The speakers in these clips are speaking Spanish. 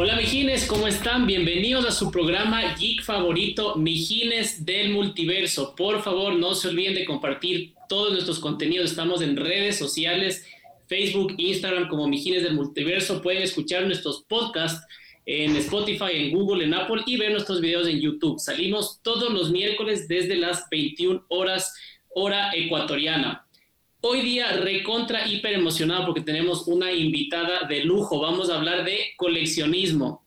Hola Mijines, ¿cómo están? Bienvenidos a su programa Geek favorito, Mijines del Multiverso. Por favor, no se olviden de compartir todos nuestros contenidos. Estamos en redes sociales, Facebook, Instagram como Mijines del Multiverso. Pueden escuchar nuestros podcasts en Spotify, en Google, en Apple y ver nuestros videos en YouTube. Salimos todos los miércoles desde las 21 horas, hora ecuatoriana. Hoy día recontra hiper emocionado porque tenemos una invitada de lujo. Vamos a hablar de coleccionismo.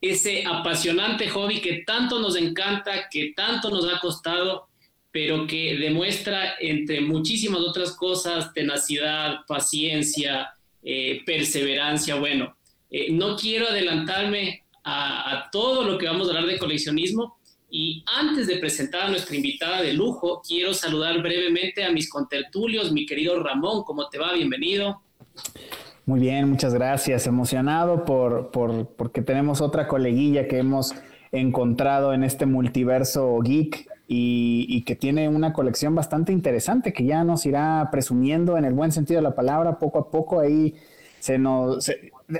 Ese apasionante hobby que tanto nos encanta, que tanto nos ha costado, pero que demuestra entre muchísimas otras cosas tenacidad, paciencia, eh, perseverancia. Bueno, eh, no quiero adelantarme a todo lo que vamos a hablar de coleccionismo, y antes de presentar a nuestra invitada de lujo, quiero saludar brevemente a mis contertulios, mi querido Ramón, ¿cómo te va? Bienvenido. Muy bien, muchas gracias. Emocionado por, por, porque tenemos otra coleguilla que hemos encontrado en este multiverso geek y, y, que tiene una colección bastante interesante que ya nos irá presumiendo en el buen sentido de la palabra poco a poco ahí se nos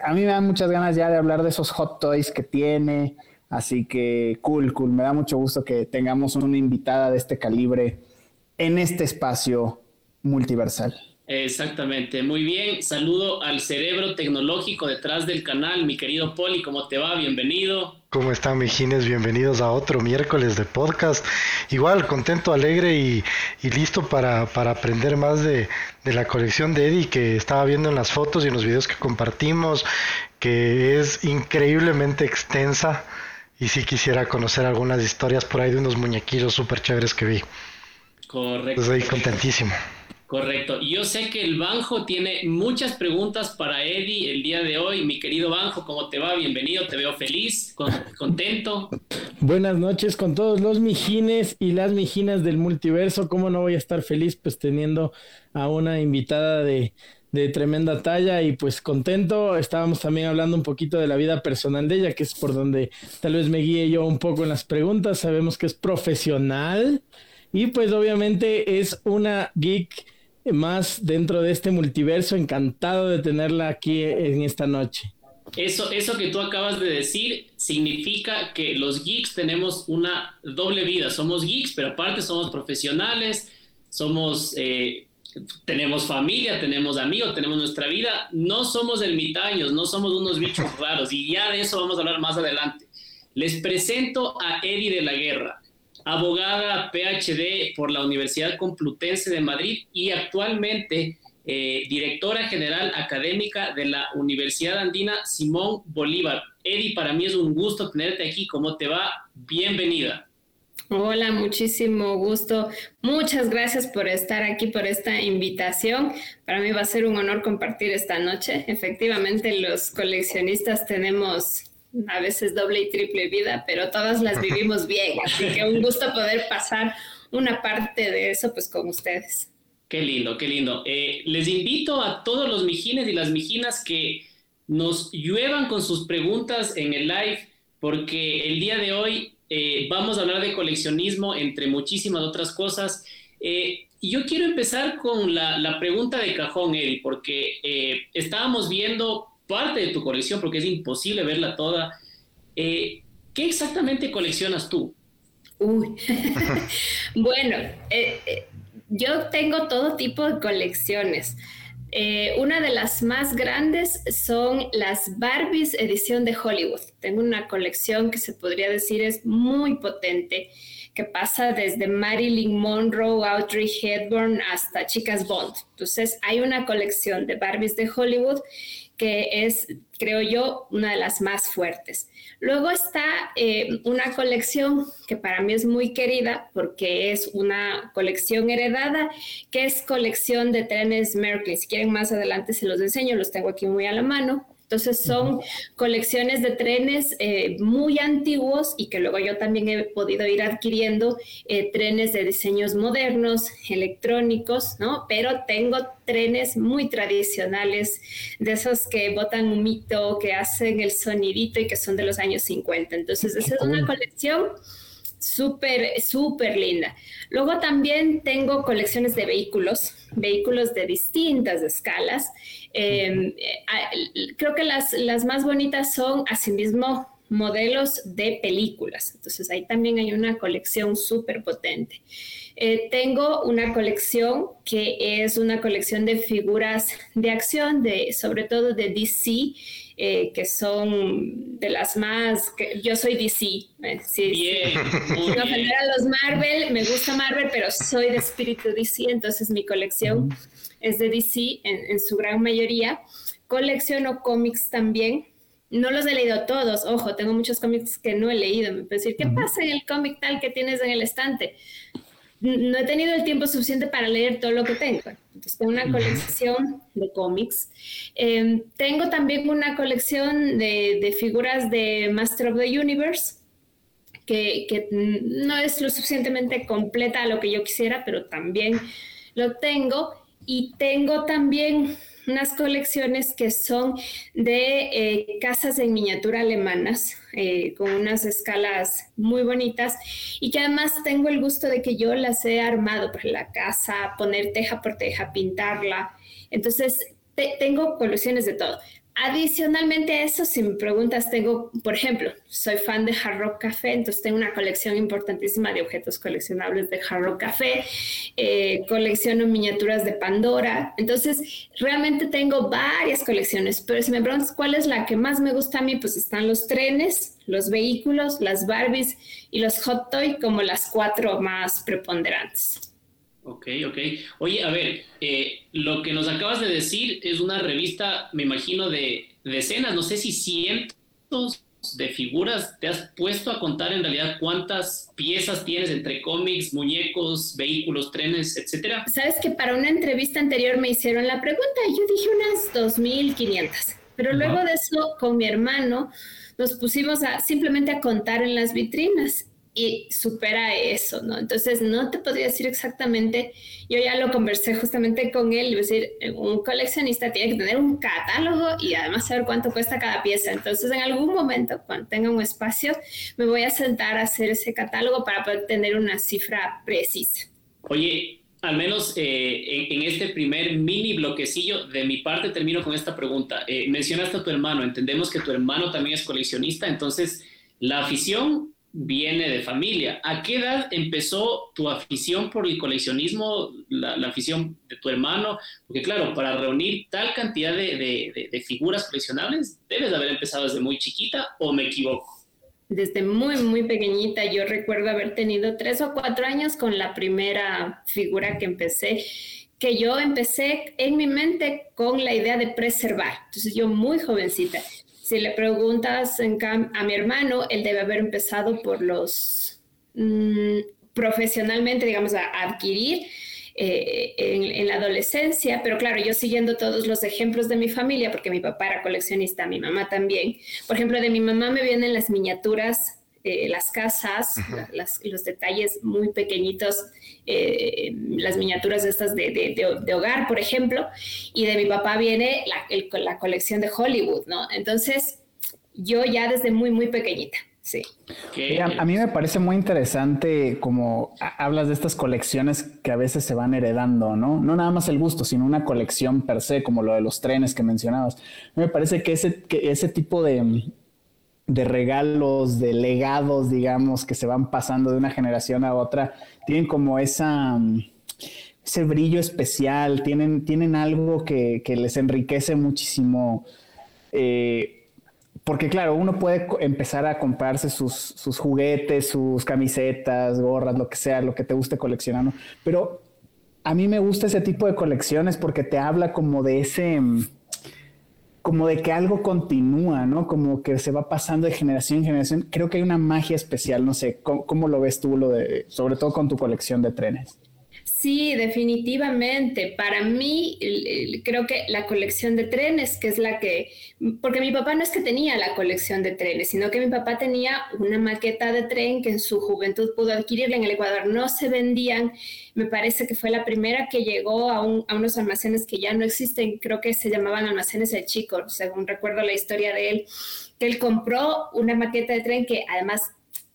a mí me dan muchas ganas ya de hablar de esos hot toys que tiene Así que cool, cool. Me da mucho gusto que tengamos una invitada de este calibre en este espacio multiversal. Exactamente, muy bien. Saludo al cerebro tecnológico detrás del canal, mi querido Poli, ¿cómo te va? Bienvenido. ¿Cómo están, mijines? Bienvenidos a otro miércoles de podcast. Igual, contento, alegre y, listo para, aprender más de, de, la colección de Eddie que estaba viendo en las fotos y en los videos que compartimos, que es increíblemente extensa y sí quisiera conocer algunas historias por ahí de unos muñequillos súper chéveres que vi. Correcto. Estoy contentísimo. Correcto. Yo sé que el Banjo tiene muchas preguntas para Eddie el día de hoy. Mi querido Banjo, ¿cómo te va? Bienvenido, te veo feliz, contento. Buenas noches con todos los mijines y las mijinas del multiverso. ¿Cómo no voy a estar feliz pues teniendo a una invitada de, de tremenda talla y pues contento. Estábamos también hablando un poquito de la vida personal de ella, que es por donde tal vez me guíe yo un poco en las preguntas. Sabemos que es profesional y pues obviamente es una geek más dentro de este multiverso. Encantado de tenerla aquí en esta noche. Eso, eso que tú acabas de decir significa que los geeks tenemos una doble vida. Somos geeks, pero aparte somos profesionales, somos eh, tenemos familia, tenemos amigos, tenemos nuestra vida, no somos ermitaños, no somos unos bichos raros y ya de eso vamos a hablar más adelante. Les presento a Eddie de la Guerra, abogada PhD por la Universidad Complutense de Madrid y actualmente eh, directora general académica de la Universidad Andina Simón Bolívar. Eddie, para mí es un gusto tenerte aquí. ¿Cómo te va? Bienvenida. Hola, muchísimo gusto. Muchas gracias por estar aquí, por esta invitación. Para mí va a ser un honor compartir esta noche. Efectivamente, los coleccionistas tenemos a veces doble y triple vida, pero todas las vivimos bien. Así que un gusto poder pasar una parte de eso pues con ustedes. Qué lindo, qué lindo. Eh, les invito a todos los mijines y las mijinas que nos lluevan con sus preguntas en el live, porque el día de hoy eh, vamos a hablar de coleccionismo, entre muchísimas otras cosas. Eh, yo quiero empezar con la, pregunta de cajón, Eddie, porque eh, estábamos viendo parte de tu colección, porque es imposible verla toda. ¿Qué exactamente coleccionas tú? Uy. bueno, yo tengo todo tipo de colecciones. Eh, una de las más grandes son las Barbies edición de Hollywood. Tengo una colección que se podría decir es muy potente, que pasa desde Marilyn Monroe, Audrey Hepburn hasta Chicas Bond. Entonces hay una colección de Barbies de Hollywood que es, creo yo, una de las más fuertes. Luego está eh, una colección que para mí es muy querida porque es una colección heredada, que es colección de trenes Mercury. Si quieren más adelante se los enseño, los tengo aquí muy a la mano. Entonces son colecciones de trenes eh, muy antiguos y que luego yo también he podido ir adquiriendo eh, trenes de diseños modernos, electrónicos, ¿no? Pero tengo trenes muy tradicionales, de esos que botan un mito, que hacen el sonidito y que son de los años 50. Entonces esa es una colección súper, súper linda. Luego también tengo colecciones de vehículos, vehículos de distintas escalas. Em, eh, creo que las, las más bonitas son asimismo modelos de películas. Entonces ahí también hay una colección súper potente. Eh, tengo una colección que es una colección de figuras de acción, de, sobre todo de DC, eh, que son de las más... Que, yo soy DC. Eh, sí, bien. No a los Marvel, me gusta Marvel, pero soy de espíritu DC, entonces mi colección es de DC en, en su gran mayoría. Colecciono cómics también, no los he leído todos, ojo, tengo muchos cómics que no he leído. Me puedo decir, ¿qué pasa en el cómic tal que tienes en el estante? No he tenido el tiempo suficiente para leer todo lo que tengo. Entonces, tengo una colección de cómics. Em, tengo también una colección de, figuras de Master of the Universe, que, que no es lo suficientemente completa a lo que yo quisiera, pero también lo tengo. Y tengo también unas colecciones que son de eh, casas en miniatura alemanas, eh, con unas escalas muy bonitas y que además tengo el gusto de que yo las he armado para la casa, poner teja por teja, pintarla. Entonces, tengo colecciones de todo. Adicionalmente a eso, si me preguntas, tengo, por ejemplo, soy fan de Hard Café, entonces tengo una colección importantísima de objetos coleccionables de Hard Rock Café, eh, colecciono miniaturas de Pandora, entonces realmente tengo varias colecciones, pero si me preguntas cuál es la que más me gusta a mí, pues están los trenes, los vehículos, las Barbies y los Hot Toy como las cuatro más preponderantes. Ok, ok. Oye, a ver, eh, lo que nos acabas de decir es una revista, me imagino, de decenas, no sé si cientos de figuras. ¿Te has puesto a contar en realidad cuántas piezas tienes entre cómics, muñecos, vehículos, trenes, etcétera? Sabes que para una entrevista anterior me hicieron la pregunta y yo dije unas 2.500. Pero luego de eso, con mi hermano, nos pusimos a simplemente a contar en las vitrinas y supera eso, ¿no? Entonces, no te podría decir exactamente, yo ya lo conversé justamente con él, es decir, un coleccionista tiene que tener un catálogo y además saber cuánto cuesta cada pieza. Entonces, en algún momento, cuando tenga un espacio, me voy a sentar a hacer ese catálogo para poder tener una cifra precisa. Oye, al menos eh, en, este primer mini bloquecillo, de mi parte termino con esta pregunta. Eh, mencionaste a tu hermano, entendemos que tu hermano también es coleccionista, entonces, la afición viene de familia. ¿A qué edad empezó tu afición por el coleccionismo, la, afición de tu hermano? Porque claro, para reunir tal cantidad de, figuras coleccionables, debes de haber empezado desde muy chiquita o me equivoco. Desde muy, muy pequeñita, yo recuerdo haber tenido tres o cuatro años con la primera figura que empecé que yo empecé en mi mente con la idea de preservar. Entonces yo muy jovencita, si le preguntas a mi hermano, él debe haber empezado por los mm, profesionalmente, digamos, a, adquirir eh, en, la adolescencia, pero claro, yo siguiendo todos los ejemplos de mi familia, porque mi papá era coleccionista, mi mamá también. Por ejemplo, de mi mamá me vienen las miniaturas, eh, las casas, los detalles muy pequeñitos, eh, las miniaturas estas de, de, hogar, por ejemplo, y de mi papá viene la, la colección de Hollywood, ¿no? Entonces, yo ya desde muy, muy pequeñita. Sí. a, mí me parece muy interesante como hablas de estas colecciones que a veces se van heredando, ¿no? No nada más el gusto, sino una colección per se, como lo de los trenes que mencionabas. Me parece que ese, que ese tipo de, de regalos, de legados, digamos, que se van pasando de una generación a otra, tienen como esa, mm, ese brillo especial, tienen, tienen algo que, les enriquece muchísimo. Eh, porque claro, uno puede empezar a comprarse sus, juguetes, sus camisetas, gorras, lo que sea, lo que te guste coleccionar, Pero a mí me gusta ese tipo de colecciones porque te habla como de ese mm, como de que algo continúa, ¿no? Como que se va pasando de generación en generación. Creo que hay una magia especial, no sé, ¿cómo, lo ves tú, lo de, sobre todo con tu colección de trenes? Sí, definitivamente. Para mí, creo que la colección de trenes, que es la que, porque mi papá no es que tenía la colección de trenes, sino que mi papá tenía una maqueta de tren que en su juventud pudo adquirirla en el Ecuador. No se vendían, me parece que fue la primera que llegó a, unos almacenes que ya no existen, creo que se llamaban almacenes de Chico, según recuerdo la historia de él, que él compró una maqueta de tren que además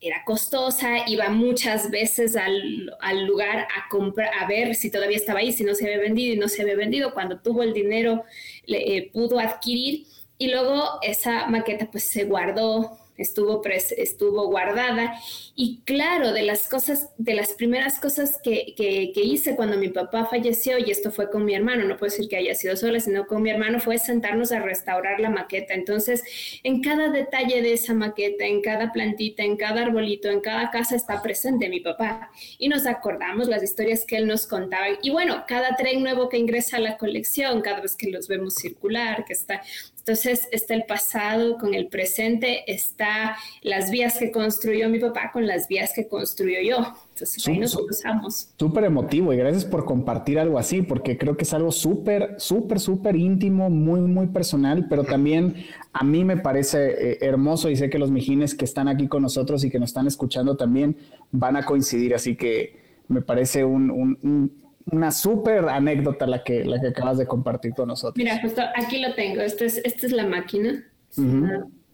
era costosa, iba muchas veces al, al, lugar a comprar, a ver si todavía estaba ahí, si no se había vendido y no se había vendido. Cuando tuvo el dinero, le, eh, pudo adquirir y luego esa maqueta pues se guardó estuvo, estuvo guardada. Y claro, de las cosas, de las primeras cosas que, que, hice cuando mi papá falleció, y esto fue con mi hermano, no puedo decir que haya sido sola, sino con mi hermano, fue sentarnos a restaurar la maqueta. Entonces, en cada detalle de esa maqueta, en cada plantita, en cada arbolito, en cada casa está presente mi papá. Y nos acordamos las historias que él nos contaba. Y bueno, cada tren nuevo que ingresa a la colección, cada vez que los vemos circular, que está, entonces está el pasado con el presente, está las vías que construyó mi papá con las vías que construyó yo. Entonces ahí nos cruzamos. Súper emotivo y gracias por compartir algo así, porque creo que es algo súper, súper, súper íntimo, muy, muy personal, pero también a mí me parece eh, hermoso y sé que los mijines que están aquí con nosotros y que nos están escuchando también van a coincidir, así que me parece un una súper anécdota la que, la que acabas de compartir con nosotros. Mira, justo aquí lo tengo. Esta es, esta es la máquina. Es,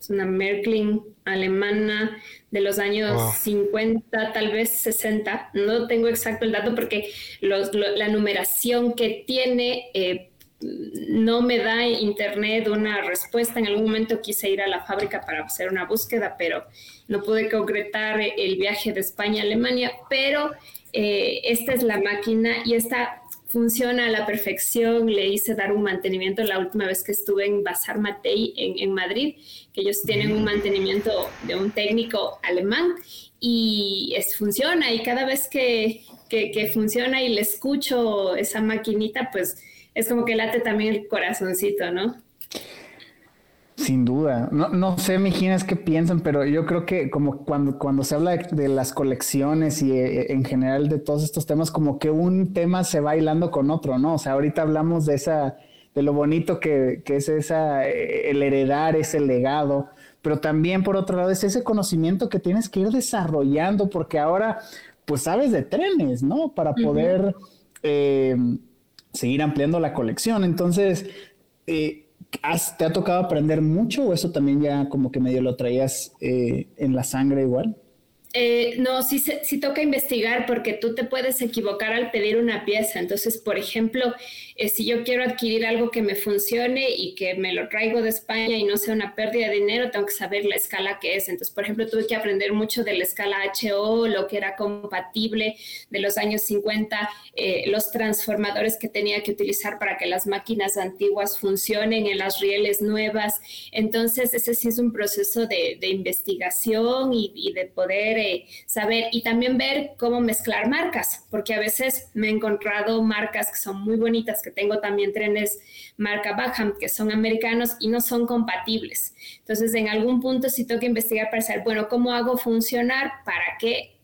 una, Merklin alemana de los años 50, tal vez 60. No tengo exacto el dato porque la numeración que tiene eh, no me da internet una respuesta. En algún momento quise ir a la fábrica para hacer una búsqueda, pero no pude concretar el viaje de España a Alemania. Pero eh, esta es la máquina y esta funciona a la perfección. Le hice dar un mantenimiento la última vez que estuve en Bazar Matei en, Madrid, que ellos tienen un mantenimiento de un técnico alemán y es, funciona y cada vez que, que funciona y le escucho esa maquinita, pues es como que late también el corazoncito, ¿no? Sin duda. No, no sé, Mijines, qué piensan, pero yo creo que como cuando, cuando se habla de, las colecciones y eh, en general de todos estos temas, como que un tema se va hilando con otro, ¿no? O sea, ahorita hablamos de esa, de lo bonito que, que es esa, eh, el heredar ese legado, pero también por otro lado es ese conocimiento que tienes que ir desarrollando, porque ahora, pues sabes de trenes, ¿no? Para poder eh, seguir ampliando la colección. Entonces, eh, ¿Te ha tocado aprender mucho o eso también ya como que medio lo traías eh, en la sangre igual? Eh, no, sí, toca investigar porque tú te puedes equivocar al pedir una pieza. Entonces, por ejemplo, eh, si yo quiero adquirir algo que me funcione y que me lo traigo de España y no sea una pérdida de dinero, tengo que saber la escala que es. Entonces, por ejemplo, tuve que aprender mucho de la escala HO, lo que era compatible de los años 50, eh, los transformadores que tenía que utilizar para que las máquinas antiguas funcionen en las rieles nuevas. Entonces, ese sí es un proceso de, investigación y de poder saber y también ver cómo mezclar marcas, porque a veces me he encontrado marcas que son muy bonitas, que tengo también trenes marca Baham, que son americanos y no son compatibles. Entonces, en algún punto sí tengo que investigar para saber, bueno, ¿cómo hago funcionar para que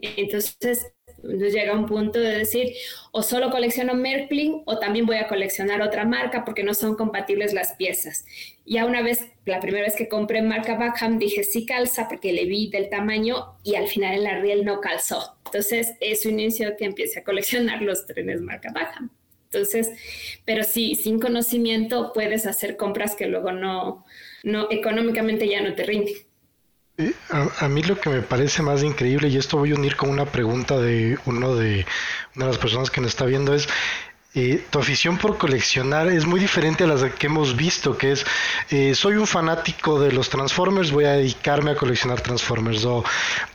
entonces, llega un punto de decir, o solo colecciono Merklin o también voy a coleccionar otra marca porque no son compatibles las piezas. Ya una vez, la primera vez que compré marca Backham, dije sí calza porque le vi del tamaño y al final en la riel no calzó. Entonces, eso inició que empiece a coleccionar los trenes marca Backham. Entonces, pero sí, sin conocimiento puedes hacer compras que luego no, no económicamente ya no te rinden. A, mí lo que me parece más increíble, y esto voy a unir con una pregunta de uno de una de las personas que nos está viendo, es eh, tu afición por coleccionar es muy diferente a las que hemos visto, que es, eh, soy un fanático de los Transformers, voy a dedicarme a coleccionar Transformers, o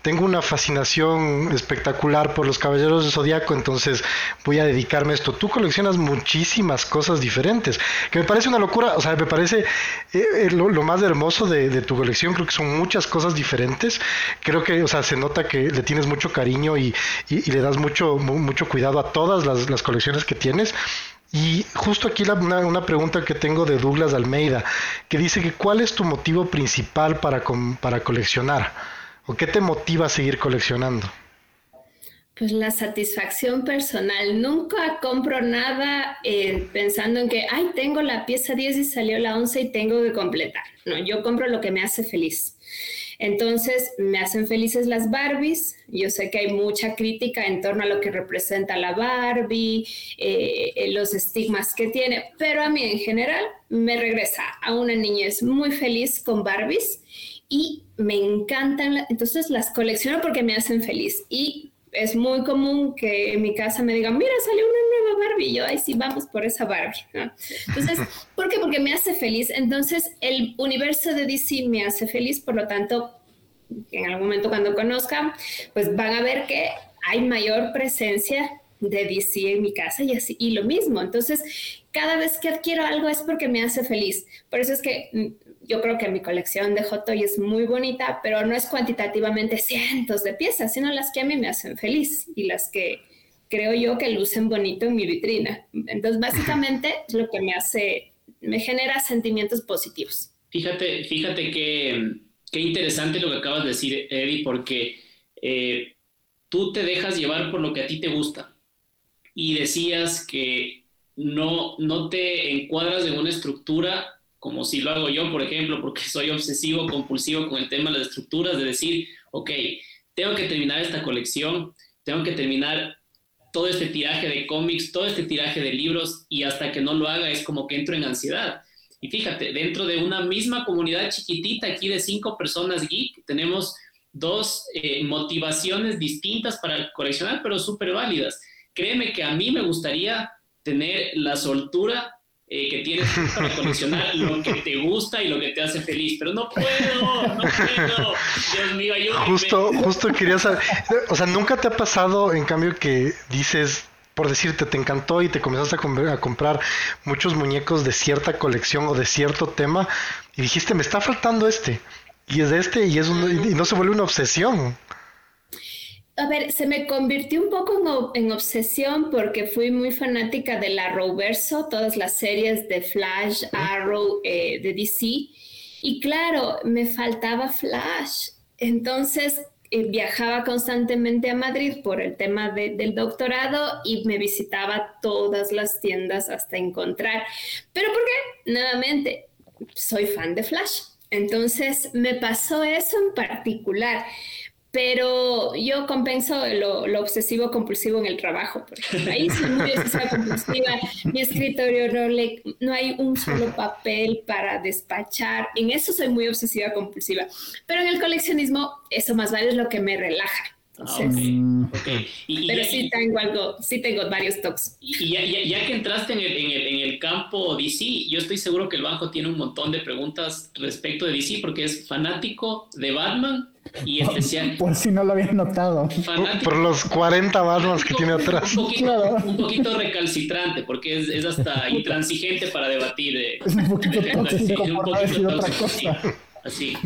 tengo una fascinación espectacular por los Caballeros de Zodíaco, entonces voy a dedicarme a esto. Tú coleccionas muchísimas cosas diferentes, que me parece una locura, o sea, me parece eh, lo, más hermoso de, tu colección, creo que son muchas cosas diferentes, creo que, o sea, se nota que le tienes mucho cariño y, le das mucho, mucho cuidado a todas las colecciones que tienes y justo aquí una, pregunta que tengo de Douglas Almeida, que dice que cuál es tu motivo principal para, para coleccionar o qué te motiva a seguir coleccionando. Pues la satisfacción personal. Nunca compro nada eh, pensando en que, ay, tengo la pieza 10 y salió la 11 y tengo que completar. No, yo compro lo que me hace feliz. Entonces, me hacen felices las Barbies. Yo sé que hay mucha crítica en torno a lo que representa la Barbie, eh, los estigmas que tiene, pero a mí en general me regresa a una niñez muy feliz con Barbies y me encantan, entonces las colecciono porque me hacen feliz y es muy común que en mi casa me digan, mira, salió una nueva Barbie. Y yo, ay, sí, vamos por esa Barbie. Entonces, ¿por qué? Porque me hace feliz. Entonces, el universo de DC me hace feliz, por lo tanto, en algún momento cuando conozcan, pues van a ver que hay mayor presencia de DC en mi casa y así, y lo mismo. Entonces, cada vez que adquiero algo es porque me hace feliz. Por eso es que mm, yo creo que mi colección de Hot Toy es muy bonita, pero no es cuantitativamente cientos de piezas, sino las que a mí me hacen feliz y las que creo yo que lucen bonito en mi vitrina. Entonces, básicamente es lo que me hace, me genera sentimientos positivos. Fíjate, fíjate que qué interesante lo que acabas de decir, Eddie, porque eh, tú te dejas llevar por lo que a ti te gusta y decías que no, no te encuadras en una estructura como si lo hago yo, por ejemplo, porque soy obsesivo, compulsivo con el tema de las estructuras, de decir, ok, tengo que terminar esta colección, tengo que terminar todo este tiraje de cómics, todo este tiraje de libros, y hasta que no lo haga es como que entro en ansiedad. Y fíjate, dentro de una misma comunidad chiquitita aquí de cinco personas geek, tenemos dos eh, motivaciones distintas para coleccionar, pero súper válidas. Créeme que a mí me gustaría tener la soltura eh, que tienes para coleccionar lo que te gusta y lo que te hace feliz, pero no puedo, no puedo. Dios mío, ayúdame. Justo, justo quería saber, o sea, ¿nunca te ha pasado, en cambio, que dices, por decirte, te encantó y te comenzaste a, a comprar muchos muñecos de cierta colección o de cierto tema y dijiste, me está faltando este, y es de este y, es y no se vuelve una obsesión? A ver, se me convirtió un poco en, obsesión porque fui muy fanática de la Arrowverso, todas las series de Flash, Arrow, eh, de DC. Y claro, me faltaba Flash. Entonces eh, viajaba constantemente a Madrid por el tema del doctorado y me visitaba todas las tiendas hasta encontrar. ¿Pero por qué? Nuevamente, soy fan de Flash. Entonces me pasó eso en particular pero yo compenso lo, obsesivo compulsivo en el trabajo, porque ahí soy muy obsesiva compulsiva, mi escritorio no, le, no hay un solo papel para despachar, en eso soy muy obsesiva compulsiva, pero en el coleccionismo eso más vale es lo que me relaja. Entonces, okay. pero sí tengo algo, sí tengo varios toques. Y ya, ya, que entraste en el, en, el, en el, campo DC, yo estoy seguro que el banco tiene un montón de preguntas respecto de DC, porque es fanático de Batman y especial. Por si no lo habían notado. por los 40 Batman que tiene atrás. Un poquito, un poquito recalcitrante, porque es, es, hasta intransigente para debatir. Eh, es un poquito tóxico, un poquito otra cosa. así.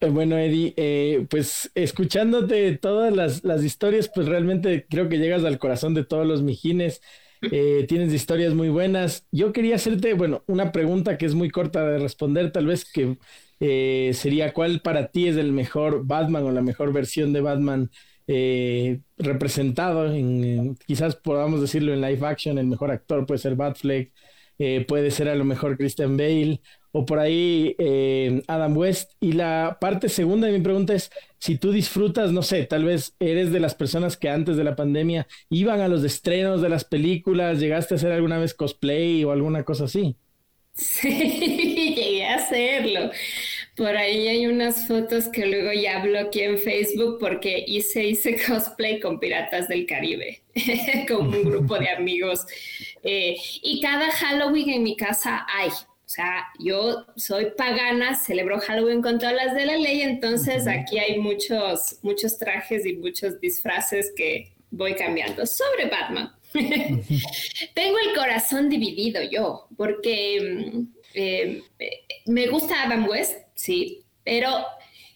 Eh, bueno, Eddie, eh, pues escuchándote todas las, las, historias, pues realmente creo que llegas al corazón de todos los mijines. Eh, tienes historias muy buenas. Yo quería hacerte, bueno, una pregunta que es muy corta de responder, tal vez que sería cuál para ti es el mejor Batman o la mejor versión de Batman representado. En, quizás podamos decirlo en live action, el mejor actor puede ser Batfleck, puede ser a lo mejor Christian Bale o por ahí eh, Adam West. Y la parte segunda de mi pregunta es, si tú disfrutas, no sé, tal vez eres de las personas que antes de la pandemia iban a los estrenos de las películas, llegaste a hacer alguna vez cosplay o alguna cosa así. Sí, hacerlo. Por ahí hay unas fotos que luego ya bloqueé en Facebook porque hice, hice cosplay con Piratas del Caribe, con un grupo de amigos. Eh, y cada Halloween en mi casa hay, o sea, yo soy pagana, celebro Halloween con todas las de la ley, entonces aquí hay muchos, muchos trajes y muchos disfraces que voy cambiando sobre Batman. Tengo el corazón dividido yo, porque mm, eh, me gusta Adam West, sí, pero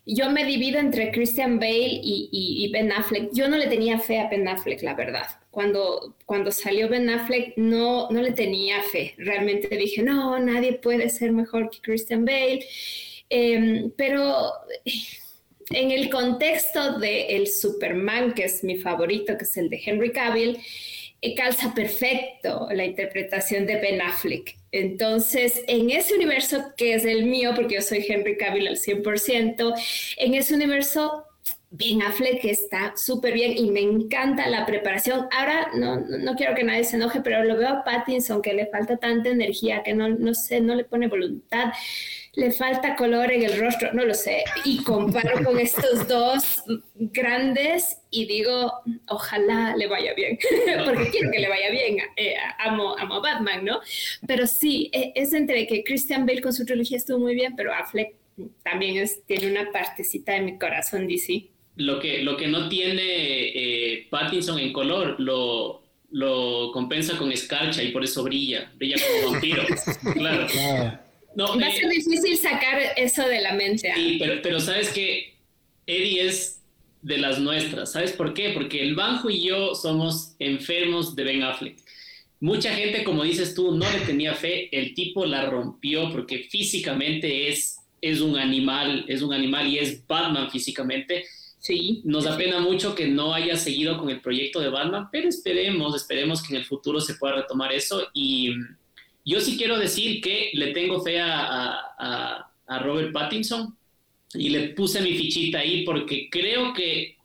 yo me divido entre Christian Bale y, Ben Affleck. Yo no le tenía fe a Ben Affleck, la verdad. Cuando, cuando salió Ben Affleck no, no le tenía fe. Realmente dije, no, nadie puede ser mejor que Christian Bale. Em, pero en el contexto de el Superman, que es mi favorito, que es el de Henry Cavill, eh, calza perfecto la interpretación de Ben Affleck. Entonces, en ese universo que es el mío, porque yo soy Henry Cavill al 100%, en ese universo Ben Affleck está súper bien y me encanta la preparación. Ahora no, no, quiero que nadie se enoje, pero lo veo a Pattinson que le falta tanta energía, que no, no no le pone voluntad, le falta color en el rostro, no lo sé. Y comparo con estos dos grandes y digo, ojalá le vaya bien, porque quiero que le vaya bien. Eh, amo, amo a Batman, ¿no? Pero sí, e, es entre que Christian Bale con su trilogía estuvo muy bien, pero Affleck también es, tiene una partecita de mi corazón DC lo que, lo que no tiene eh, Pattinson en color lo, lo compensa con escarcha y por eso brilla, brilla como vampiro. claro. No, Va a ser eh, difícil sacar eso de la mente. Sí, pero, pero sabes que Eddie es de las nuestras. ¿Sabes por qué? Porque el Banjo y yo somos enfermos de Ben Affleck. Mucha gente, como dices tú, no le tenía fe. El tipo la rompió porque físicamente es, es un animal, es un animal y es Batman físicamente Sí, nos da pena mucho que no haya seguido con el proyecto de Batman, pero esperemos, esperemos que en el futuro se pueda retomar eso. Y yo sí quiero decir que le tengo fe a, Robert Pattinson y le puse mi fichita ahí porque creo que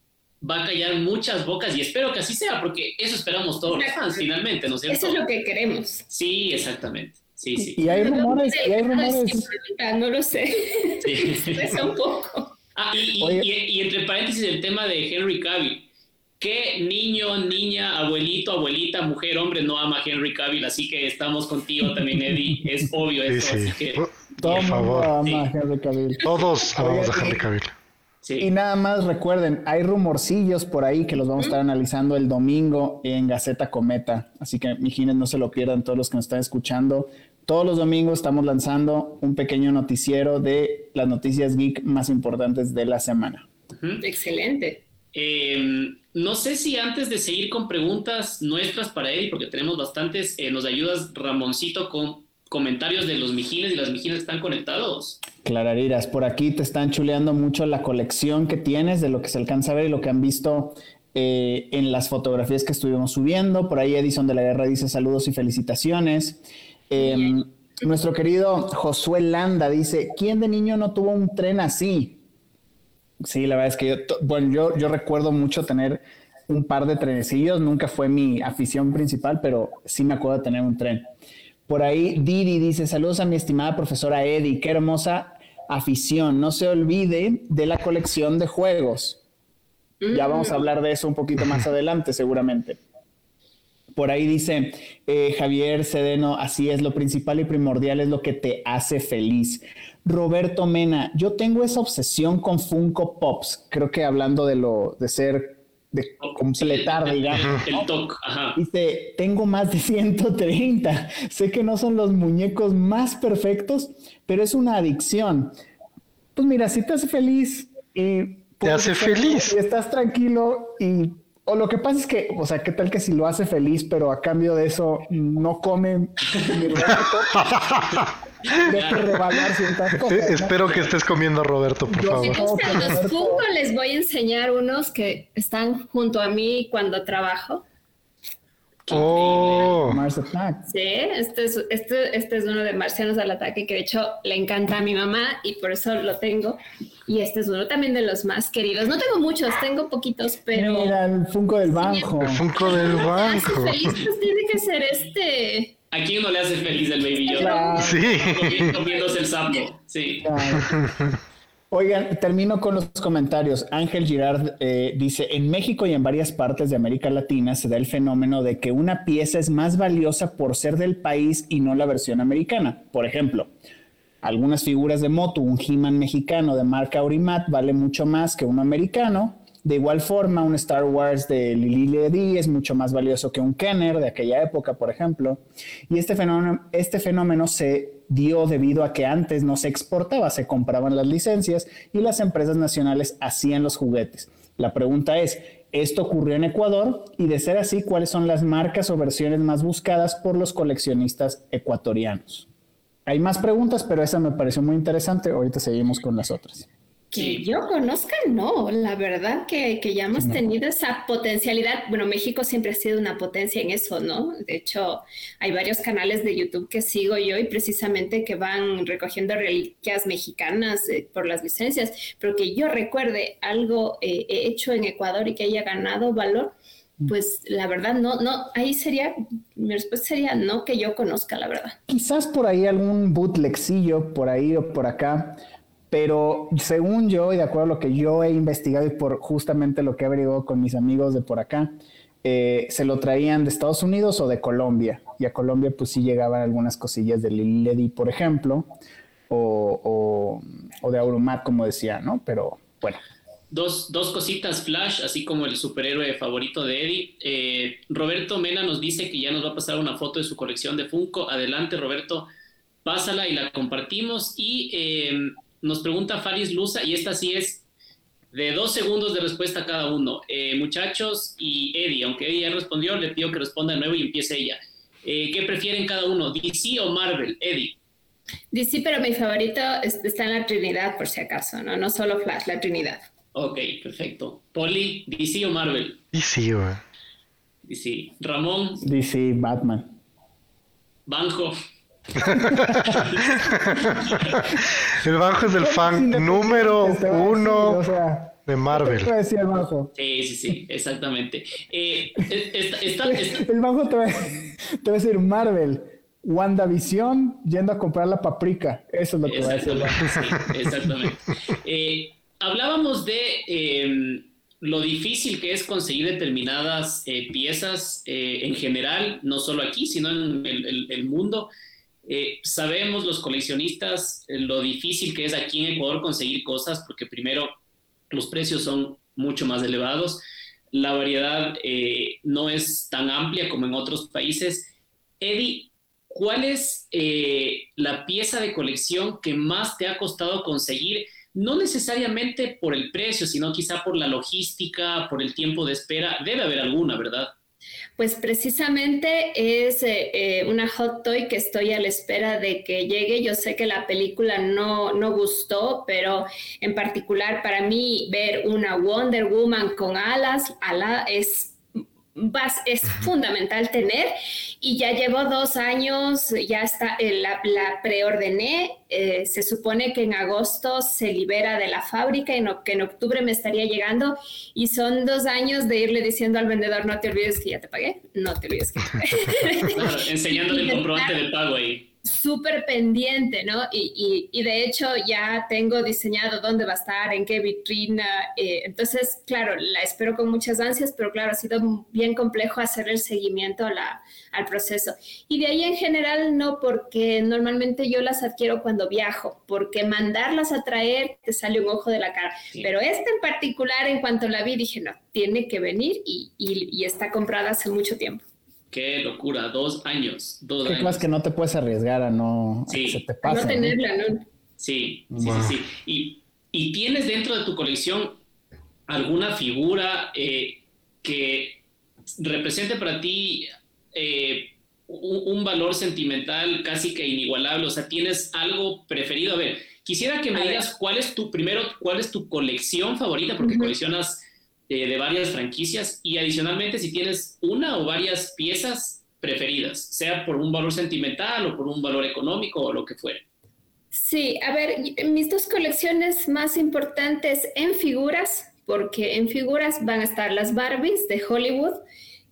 va a callar muchas bocas y espero que así sea, porque eso esperamos todos los fans finalmente, ¿no es cierto? Eso es lo que queremos. Sí, exactamente. Sí, sí. Y hay rumores, y hay rumores. No lo sé. Sí. un poco. Ah, y, entre paréntesis el tema de Henry Cavill. ¿Qué niño, niña, abuelito, abuelita, mujer, hombre no ama a Henry Cavill? Así que estamos contigo también, Eddie. Es obvio eso. Así que, Todo ama a Henry Cavill. Todos amamos a Henry Cavill. Y nada más recuerden, hay rumorcillos por ahí que los vamos a estar analizando el domingo en Gaceta Cometa. Así que, mijines, no se lo pierdan todos los que nos están escuchando. Todos los domingos estamos lanzando un pequeño noticiero de las noticias geek más importantes de la semana. Excelente. Em, no sé si antes de seguir con preguntas nuestras para Eddie, porque tenemos bastantes, eh, nos ayudas Ramoncito con comentarios de los mijines y las mijines que están conectados. Clarariras, por aquí te están chuleando mucho la colección que tienes de lo que se alcanza a ver y lo que han visto eh, en las fotografías que estuvimos subiendo. Por ahí Edison de la Guerra dice saludos y felicitaciones. Em, nuestro querido Josué Landa dice, ¿quién de niño no tuvo un tren así? Sí, la verdad es que yo, bueno, yo, yo recuerdo mucho tener un par de trenecillos, nunca fue mi afición principal, pero sí me acuerdo de tener un tren. Por ahí Didi dice, saludos a mi estimada profesora Eddie, qué hermosa afición, no se olvide de la colección de juegos. Ya vamos a hablar de eso un poquito más adelante, seguramente. Por ahí dice eh, Javier Sedeno, así es, lo principal y primordial es lo que te hace feliz. Roberto Mena, yo tengo esa obsesión con Funko Pops, creo que hablando de lo de ser de completar, digamos. El TOC, Dice, tengo más de 130. Sé que no son los muñecos más perfectos, pero es una adicción. Pues mira, si te hace feliz y... Te hace feliz. Y estás tranquilo y o lo que pasa es que, o sea, ¿qué tal que si lo hace feliz, pero a cambio de eso no come Roberto? cosas, Espero que estés comiendo Roberto, por favor. los Funko les voy a enseñar unos que están junto a mí cuando trabajo. Oh. Mars Attack. Sí, este es, este, este es uno de Marcianos al Ataque que de hecho le encanta a mi mamá y por eso lo tengo. Y este es uno también de los más queridos. No tengo muchos, tengo poquitos, pero. Mira, el Funko del Banjo. El Funko del Banjo. feliz, pues tiene que ser este. ¿A quién no le hace feliz el Baby Yoda? Sí. Comiéndose el sapo. Sí. Oigan, termino con los comentarios. Ángel Girard eh, dice, en México y en varias partes de América Latina se da el fenómeno de que una pieza es más valiosa por ser del país y no la versión americana. Por ejemplo, algunas figuras de moto, un He-Man mexicano de marca Aurimat vale mucho más que uno americano. De igual forma, un Star Wars de Lili Ledy es mucho más valioso que un Kenner de aquella época, por ejemplo. Y este fenómeno, este fenómeno se dio debido a que antes no se exportaba, se compraban las licencias y las empresas nacionales hacían los juguetes. La pregunta es, ¿esto ocurrió en Ecuador? Y de ser así, ¿cuáles son las marcas o versiones más buscadas por los coleccionistas ecuatorianos? Hay más preguntas, pero esa me pareció muy interesante. Ahorita seguimos con las otras. Que yo conozca, no, la verdad que, que ya hemos tenido esa potencialidad. Bueno, México siempre ha sido una potencia en eso, ¿no? De hecho, hay varios canales de YouTube que sigo yo y precisamente que van recogiendo reliquias mexicanas eh, por las licencias, pero que yo recuerde algo eh, hecho en Ecuador y que haya ganado valor, mm. pues la verdad no, no, ahí sería, mi respuesta sería no que yo conozca, la verdad. Quizás por ahí algún bootlegcillo, por ahí o por acá pero según yo y de acuerdo a lo que yo he investigado y por justamente lo que he averiguado con mis amigos de por acá, eh, se lo traían de Estados Unidos o de Colombia. Y a Colombia pues sí llegaban algunas cosillas de Lady, por ejemplo, o, de Auromat, como decía, ¿no? Pero bueno. Dos, dos, cositas flash, así como el superhéroe favorito de Eddie. Eh, Roberto Mena nos dice que ya nos va a pasar una foto de su colección de Funko. Adelante, Roberto, pásala y la compartimos. Y eh, nos pregunta Faris Luza, y esta sí es de dos segundos de respuesta cada uno. Eh, muchachos y Eddie, aunque Eddie ya respondió, le pido que responda de nuevo y empiece ella. Eh, ¿Qué prefieren cada uno, DC o Marvel? Eddie. DC, pero mi favorito está en la Trinidad, por si acaso, ¿no? No solo Flash, la Trinidad. Ok, perfecto. Poli, DC o Marvel? DC, güey. DC. Ramón. DC, Batman. Banjo. El Banjo es el fan número uno de Marvel. decir el Banjo? Sí, sí, sí, exactamente. Eh, el Banjo te va, a decir Marvel. WandaVision yendo a comprar la paprika. Eso es lo que va a decir. Sí, exactamente. Eh, hablábamos de em, lo difícil que es conseguir determinadas eh, piezas en general, no solo aquí, sino en el mundo. Eh, sabemos los coleccionistas eh, lo difícil que es aquí en Ecuador conseguir cosas, porque primero los precios son mucho más elevados, la variedad eh, no es tan amplia como en otros países. Eddie, ¿cuál es la pieza de colección que más te ha costado conseguir? No necesariamente por el precio, sino quizá por la logística, por el tiempo de espera. Debe haber alguna, ¿verdad? Pues precisamente es eh, eh, una hot toy que estoy a la espera de que llegue. Yo sé que la película no, no gustó, pero en particular para mí ver una Wonder Woman con alas, ala es es fundamental tener. Y ya llevo dos años, ya está, eh, la, preordené, eh, se supone que en agosto se libera de la fábrica y que en octubre me estaría llegando. Y son dos años de irle diciendo al vendedor no te olvides que ya te pagué, no te olvides que enseñándole el comprobante de pago ahí súper pendiente, ¿no? Y, y, de hecho ya tengo diseñado dónde va a estar, en qué vitrina. Eh, entonces, claro, la espero con muchas ansias, pero claro, ha sido bien complejo hacer el seguimiento a la, al proceso. Y de ahí en general no, porque normalmente yo las adquiero cuando viajo, porque mandarlas a traer te sale un ojo de la cara. Pero esta en particular, en cuanto la vi, dije, no, tiene que venir y, y está comprada hace mucho tiempo. Qué locura, dos años. Dos ¿Qué años. que no te puedes arriesgar a no sí. se te pase, no tenerla, ¿no? Sí, sí, sí, Y, y, tienes dentro de tu colección alguna figura eh, que represente para ti eh, un, valor sentimental casi que inigualable? O sea, ¿tienes algo preferido? A ver, quisiera que me digas cuál es tu, primero, cuál es tu colección favorita, porque coleccionas eh, de varias franquicias y adicionalmente si tienes una o varias piezas preferidas, sea por un valor sentimental o por un valor económico o lo que fuere. Sí, a ver, mis dos colecciones más importantes en figuras, porque en figuras van a estar las Barbies de Hollywood,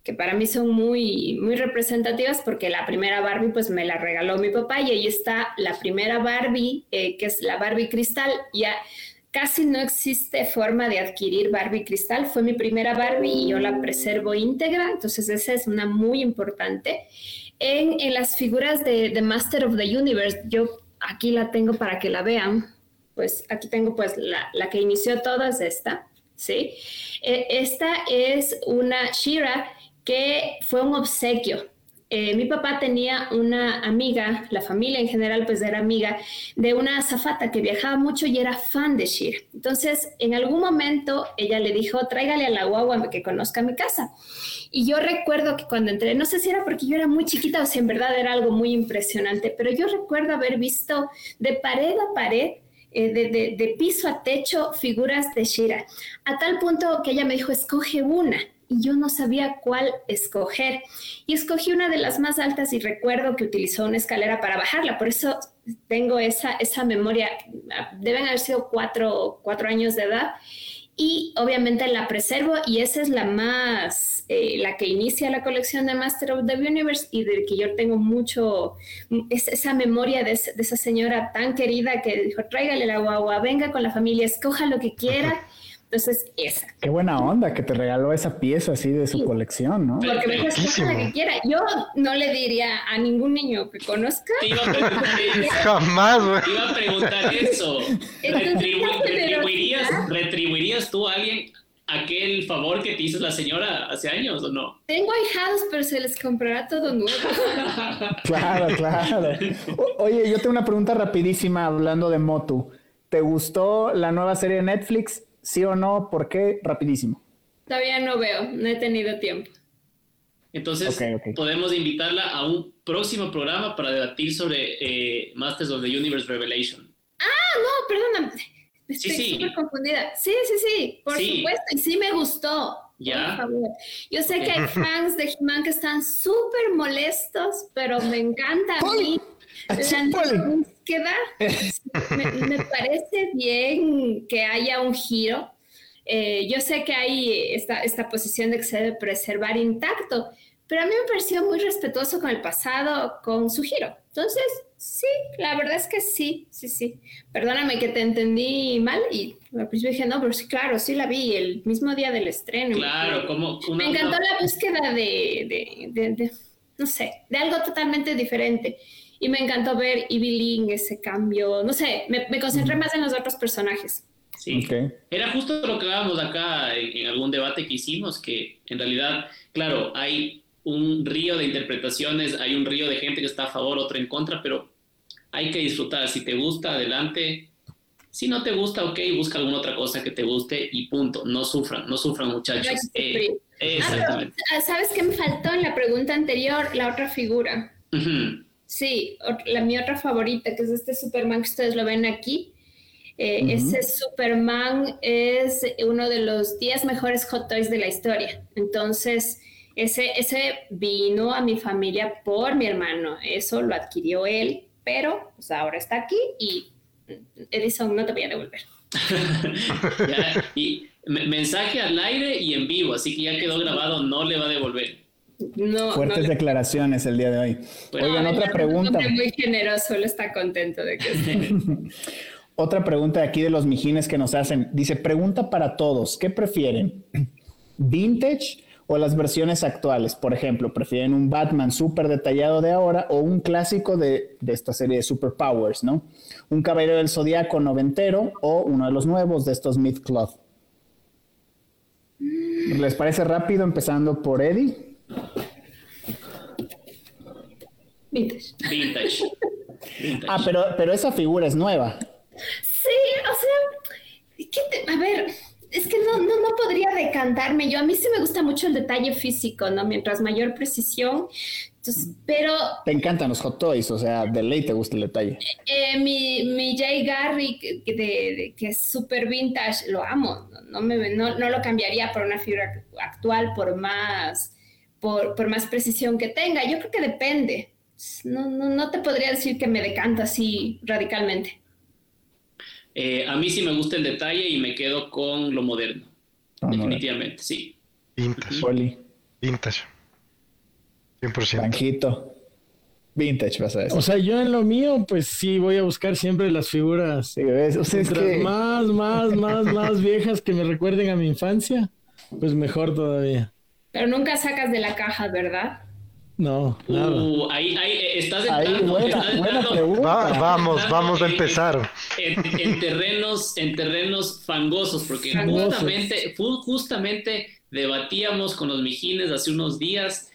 que para mí son muy, muy representativas porque la primera Barbie pues me la regaló mi papá y ahí está la primera Barbie, eh, que es la Barbie Cristal. Ya Casi no existe forma de adquirir Barbie cristal. Fue mi primera Barbie y yo la preservo íntegra, entonces esa es una muy importante. En, las figuras de, The Master of the Universe, yo aquí la tengo para que la vean. Pues aquí tengo pues la, que inició todas esta, ¿sí? E, esta es una Shira que fue un obsequio eh, mi papá tenía una amiga, la familia en general pues era amiga de una azafata que viajaba mucho y era fan de Shir. Entonces, en algún momento ella le dijo, tráigale a la guagua que conozca mi casa. Y yo recuerdo que cuando entré, no sé si era porque yo era muy chiquita o si en verdad era algo muy impresionante, pero yo recuerdo haber visto de pared a pared eh, de, piso a techo figuras de Shira, a tal punto que ella me dijo, escoge una. Y yo no sabía cuál escoger. Y escogí una de las más altas y recuerdo que utilizó una escalera para bajarla. Por eso tengo esa, esa memoria. Deben haber sido cuatro, cuatro años de edad y obviamente la preservo y esa es la más, eh, la que inicia la colección de Master of the Universe y de que yo tengo mucho, es, esa memoria de, esa señora tan querida que dijo, tráigale la guagua, venga con la familia, escoja lo que quiera. Entonces, esa. Qué buena onda que te regaló esa pieza así de su colección, ¿no? Porque me dijo, la que quiera. Yo no le diría a ningún niño que conozca. Te iba a preguntar Jamás, güey. Te iba a preguntar eso. retribuirías, ¿Retribuirías tú a alguien aquel favor que te hizo la señora hace años o no? Tengo ahijados, pero se les comprará todo nuevo. claro, claro. oye, yo tengo una pregunta rapidísima hablando de Motu. ¿Te gustó la nueva serie de Netflix? ¿Sí o no? ¿Por qué? Rapidísimo. Todavía no veo, no he tenido tiempo. Entonces, podemos invitarla a un próximo programa para debatir sobre eh, Masters of the Universe Revelation. Ah, no, perdóname. Estoy súper confundida. Sí, sí, sí, por supuesto. Y sí me gustó. Ya. Por favor. Yo sé que hay fans de He-Man que están súper molestos, pero me encanta a mí la búsqueda. me, me, parece bien que haya un giro. Eh, yo sé que hay esta, esta posición de que se debe preservar intacto, pero a mí me pareció muy respetuoso con el pasado, con su giro. Entonces, sí, la verdad es que sí, sí, sí. Perdóname que te entendí mal y al principio dije, no, pero sí, claro, sí la vi el mismo día del estreno. Claro, como Me encantó la búsqueda de, de, de, no sé, de algo totalmente diferente. Y me encantó ver Evie ese cambio. No sé, me, concentré más en los otros personajes. Sí. Era justo lo que hablábamos acá en, algún debate que hicimos, que en realidad, claro, hay un río de interpretaciones, hay un río de gente que está a favor, otro en contra, pero hay que disfrutar. Si te gusta, adelante. Si no te gusta, ok, busca alguna otra cosa que te guste y punto. No sufran, no sufran, muchachos. Eh, exactamente. Ah, ¿Sabes qué me faltó en la pregunta anterior? La otra figura. Sí, la, mi otra favorita, que es este Superman que ustedes lo ven aquí. Eh, ese Superman es uno de los 10 mejores hot toys de la historia. Entonces, ese, ese vino a mi familia por mi hermano. Eso lo adquirió él, pero pues, ahora está aquí y Edison no te voy a devolver. y mensaje al aire y en vivo, así que ya quedó grabado, no le va a devolver. Fuertes declaraciones el día de hoy. Oigan, otra pregunta. Muy generoso, él está contento de que esté. otra pregunta de aquí de los mijines que nos hacen. Dice, pregunta para todos, ¿qué prefieren? ¿Vintage o las versiones actuales? Por ejemplo, ¿prefieren un Batman súper detallado de ahora o un clásico de, de esta serie de Superpowers, ¿no? Un Caballero del Zodíaco noventero o uno de los nuevos de estos Myth Club. ¿Les parece rápido empezando por Eddie? Vintage. Vintage. Ah, pero, pero esa figura es nueva. Sí, o sea, a ver, es que no, no, no, podría decantarme. Yo a mí sí me gusta mucho el detalle físico, ¿no? Mientras mayor precisión. Entonces, pero... Te encantan los hot toys, o sea, de ley te gusta el detalle. Eh, mi, mi Jay Garrick, de, que es súper vintage, lo amo. No, me, no, no lo cambiaría por una figura actual, por más por, más precisión que tenga. Yo creo que depende. No, no, te podría decir que me decanta así radicalmente. Eh, a mí sí me gusta el detalle y me quedo con lo moderno. Ah, definitivamente, sí. Vintage. Vintage. 100%. Banjito. Vintage, vas a decir. O sea, yo en lo mío, pues sí, voy a buscar siempre las figuras más, más, más, más viejas que me recuerden a mi infancia, pues mejor todavía. Pero nunca sacas de la caja, ¿verdad? No, uh, ahí, ahí estás entrando, vamos, vamos a empezar. En, terrenos, en terrenos fangosos, porque justamente, justamente debatíamos con los mijines hace unos días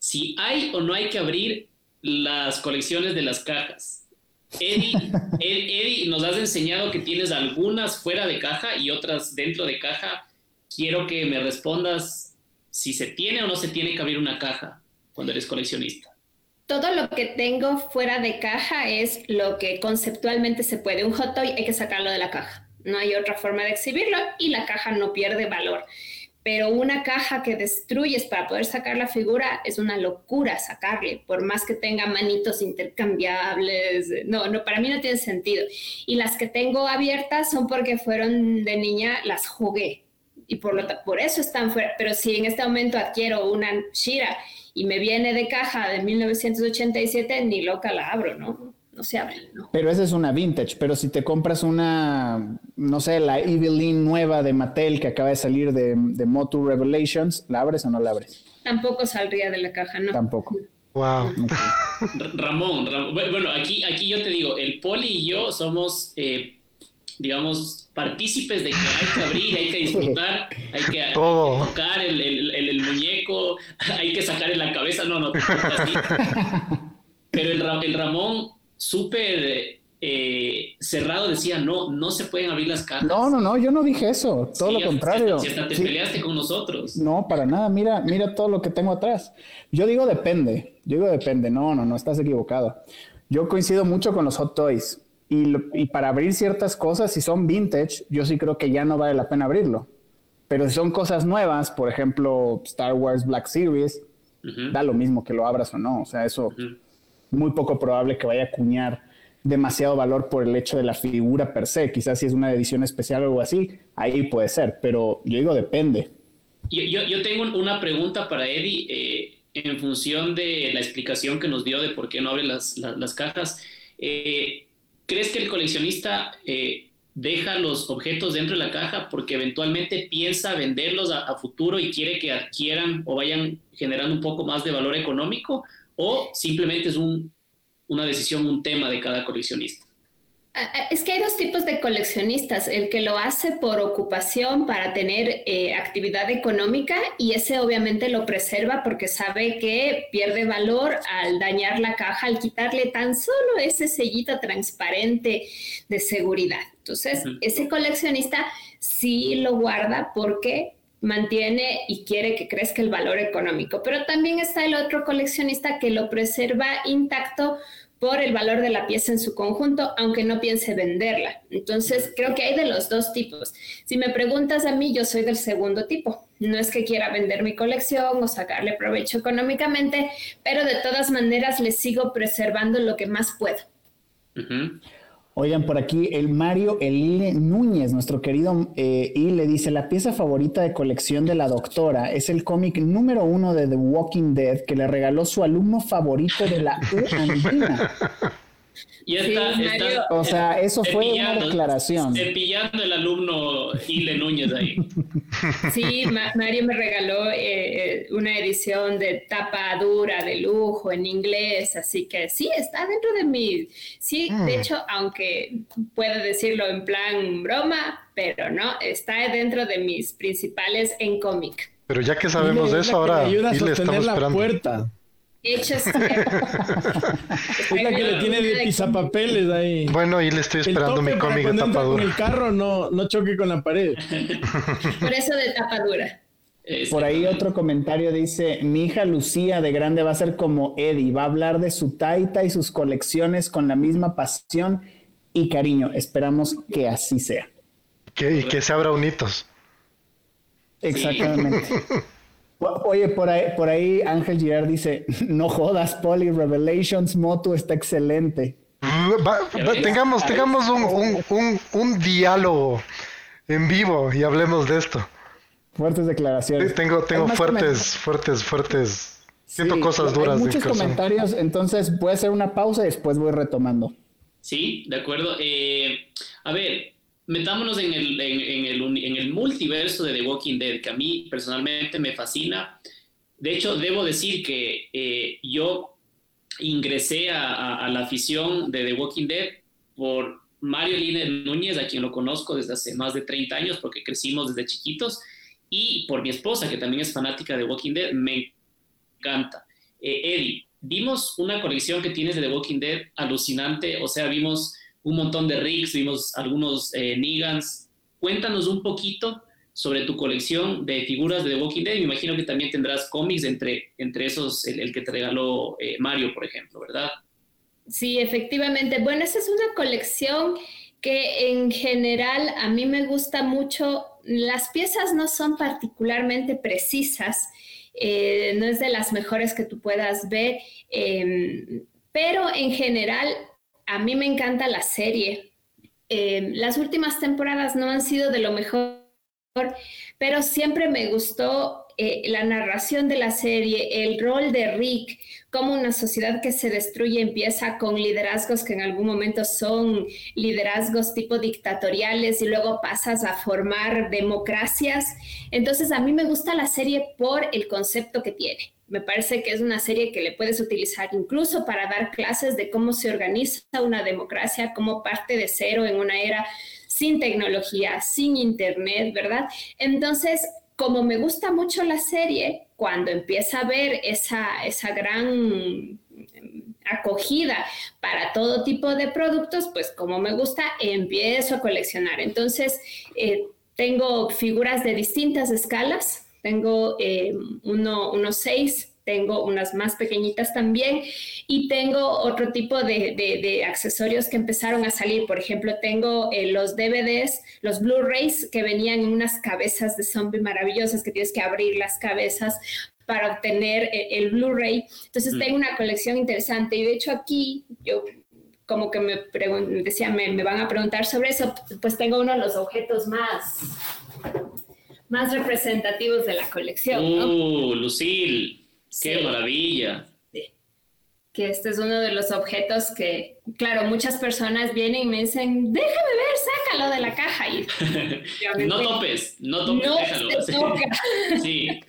si hay o no hay que abrir las colecciones de las cajas. Eddie, Eddie, nos has enseñado que tienes algunas fuera de caja y otras dentro de caja. Quiero que me respondas si se tiene o no se tiene que abrir una caja cuando eres coleccionista. todo lo que tengo fuera de caja es lo que conceptualmente se puede. Un hot toy hay que sacarlo de la caja. No hay otra forma de exhibirlo y la caja no pierde valor. Pero una caja que destruyes para poder sacar la figura es una locura sacarle, por más que tenga manitos intercambiables. No, no, para mí no tiene sentido. Y las que tengo abiertas son porque fueron de niña, las jugué. Y por, lo, por eso están fuera. Pero si en este momento adquiero una Shira y me viene de caja de 1987, ni loca la abro, ¿no? No se abre, ¿no? Pero esa es una vintage, pero si te compras una, no sé, la Evelyn nueva de Mattel que acaba de salir de, de Motu Revelations, ¿la abres o no la abres? Tampoco saldría de la caja, ¿no? Tampoco. Wow. Ramón, bueno, aquí, aquí yo te digo, el Poli y yo somos, eh, digamos, partícipes de que hay que abrir, hay que disfrutar, hay que, tocar el, el, el, muñeco, hay que sacarle la cabeza, no, no, así. Pero el, el Ramón, súper eh, cerrado, decía, no, no se pueden abrir las cajas. No, no, no, yo no dije eso, todo lo contrario. Si hasta te peleaste con nosotros. No, para nada, mira, mira todo lo que tengo atrás. Yo digo depende, yo digo depende, no, no, no, estás equivocado. Yo coincido mucho con los hot toys. Y, para abrir ciertas cosas, si son vintage, yo sí creo que ya no vale la pena abrirlo. Pero si son cosas nuevas, por ejemplo, Star Wars Black Series, da lo mismo que lo abras o no. O sea, eso muy poco probable que vaya a acuñar demasiado valor por el hecho de la figura per se. Quizás si es una edición especial o algo así, ahí puede ser. Pero yo digo, depende. Yo, yo, tengo una pregunta para Eddie. Eh, en función de la explicación que nos dio de por qué no abre las, las, cajas. Eh, ¿Crees que el coleccionista eh, deja los objetos dentro de la caja porque eventualmente piensa venderlos a, futuro y quiere que adquieran o vayan generando un poco más de valor económico? ¿O simplemente es una decisión, un tema de cada coleccionista? Ah, ah, es que hay dos tipos de coleccionistas, el que lo hace por ocupación para tener eh, actividad económica y ese obviamente lo preserva porque sabe que pierde valor al dañar la caja, al quitarle tan solo ese sellito transparente de seguridad. Entonces, ese coleccionista sí lo guarda porque mantiene y quiere que crezca el valor económico, pero también está el otro coleccionista que lo preserva intacto por el valor de la pieza en su conjunto, aunque no piense venderla. Entonces, creo que hay de los dos tipos. Si me preguntas a mí, yo soy del segundo tipo. No es que quiera vender mi colección o sacarle provecho económicamente, pero de todas maneras le sigo preservando lo que más puedo. Oigan, por aquí el Mario Elile Núñez, nuestro querido eh, y le dice, la pieza favorita de colección de la doctora es el cómic número uno de The Walking Dead que le regaló su alumno favorito de la U Andina. Y está, o sea, eso fue una declaración. Cepillando el alumno Ile Núñez ahí. Sí, Mario me regaló eh, eh, una edición de tapa dura, de lujo, en inglés, así que sí, está dentro de mi... Sí, de mm. hecho, aunque puedo decirlo en plan broma, pero no, está dentro de mis principales en cómic. Pero ya que sabemos de eso, ahora y le estamos la puerta. Hechas. es la que le tiene de pisapapeles ahí. Bueno, y le estoy esperando mi cómic de tapadura. el carro no, no choque con la pared. Por eso de tapadura. Por ahí otro comentario dice, mi hija Lucía de grande va a ser como Eddie, va a hablar de su taita y sus colecciones con la misma pasión y cariño. Esperamos que así sea. Que, y que se abra unitos. Exactamente. Oye, por ahí, por ahí Ángel Girard dice, no jodas, Poly Revelations Moto está excelente. tengamos tengamos un, diálogo en vivo y hablemos de esto. Fuertes declaraciones. tengo tengo fuertes, fuertes, fuertes. Siento cosas duras. Hay muchos comentarios, entonces voy a hacer una pausa y después voy retomando. Sí, de acuerdo. Eh, a ver, metámonos en el, en, el, en el multiverso de The Walking Dead, que a mí personalmente me fascina. De hecho, debo decir que eh, yo ingresé a, la afición de The Walking Dead por Mario Line Núñez, a quien lo conozco desde hace más de 30 años porque crecimos desde chiquitos, y por mi esposa, que también es fanática de The Walking Dead, me encanta. Eh, Eddie, vimos una colección que tienes de The Walking Dead alucinante, o sea, vimos un montón de Ricks, vimos algunos eh, Negans. Cuéntanos un poquito sobre tu colección de figuras de The Walking Dead. Me imagino que también tendrás cómics entre, entre esos, el, que te regaló eh, Mario, por ejemplo, ¿verdad? Sí, efectivamente. Bueno, esa es una colección que en general a mí me gusta mucho. Las piezas no son particularmente precisas, eh, no es de las mejores que tú puedas ver, em, pero en general a mí me encanta la serie. Em, las últimas temporadas no han sido de lo mejor, pero siempre me gustó eh, la narración de la serie, el rol de Rick, como una sociedad que se destruye empieza con liderazgos que en algún momento son liderazgos tipo dictatoriales y luego pasas a formar democracias. Entonces a mí me gusta la serie por el concepto que tiene. Me parece que es una serie que le puedes utilizar incluso para dar clases de cómo se organiza una democracia, cómo parte de cero en una era sin tecnología, sin internet, ¿verdad? Entonces, como me gusta mucho la serie, cuando empieza a ver esa, esa gran acogida para todo tipo de productos, pues como me gusta, empiezo a coleccionar. Entonces, eh, tengo figuras de distintas escalas, tengo eh, uno, unos seis tengo unas más pequeñitas también y tengo otro tipo de, accesorios que empezaron a salir. Por ejemplo, tengo eh, los DVDs, los Blu-rays que venían en unas cabezas de zombie maravillosas que tienes que abrir las cabezas para obtener eh, el, Blu-ray. Entonces tengo una colección interesante y de hecho aquí yo como que me decía, me, me van a preguntar sobre eso, pues tengo uno de los objetos más más representativos de la colección. Uh, Lucille. ¡Qué maravilla! Que este es uno de los objetos que, claro, muchas personas vienen y me dicen, déjame ver, sácalo de la caja. Y, no topes, no topes, no déjalo. sí.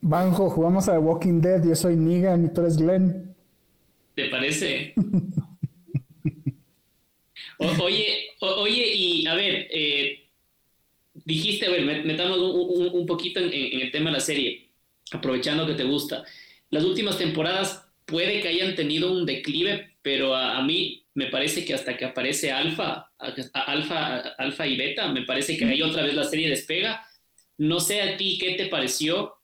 Banjo, jugamos a The Walking Dead, yo soy Negan y tú eres Glenn. ¿Te parece? oye, oye, y a ver, eh, dijiste, a ver, metamos un, poquito en, el tema de la serie aprovechando que te gusta. Las últimas temporadas puede que hayan tenido un declive, pero a, mí me parece que hasta que aparece Alfa, Alfa, Alfa y Beta, me parece que ahí otra vez la serie despega. No sé a ti qué te pareció,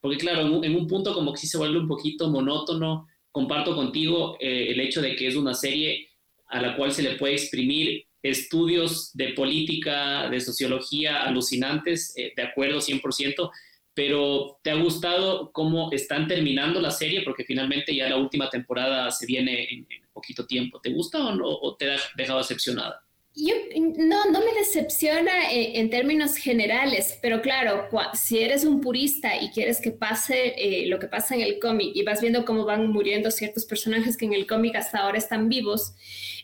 porque claro, en un, punto como que sí se vuelve un poquito monótono. Comparto contigo eh, el hecho de que es una serie a la cual se le puede exprimir estudios de política, de sociología alucinantes, eh, de acuerdo 100%, pero ¿te ha gustado cómo están terminando la serie? Porque finalmente ya la última temporada se viene en, poquito tiempo. ¿Te gusta o, no, o te ha dejado decepcionada? No, no me decepciona en, términos generales, pero claro, si eres un purista y quieres que pase eh, lo que pasa en el cómic y vas viendo cómo van muriendo ciertos personajes que en el cómic hasta ahora están vivos,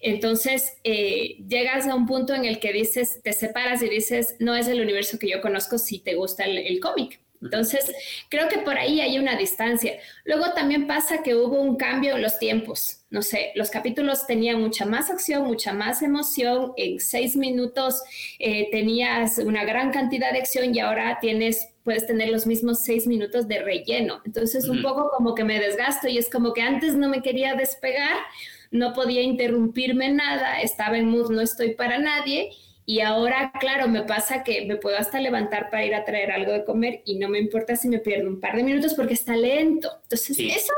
entonces eh, llegas a un punto en el que dices, te separas y dices, no es el universo que yo conozco si te gusta el cómic. Entonces, creo que por ahí hay una distancia. Luego también pasa que hubo un cambio en los tiempos. No sé, los capítulos tenían mucha más acción, mucha más emoción. En seis minutos eh, tenías una gran cantidad de acción y ahora tienes, puedes tener los mismos seis minutos de relleno. Entonces, un poco como que me desgasto y es como que antes no me quería despegar, no podía interrumpirme nada, estaba en mood, no estoy para nadie y ahora, claro, me pasa que me puedo hasta levantar para ir a traer algo de comer y no me importa si me pierdo un par de minutos porque está lento. Entonces, eso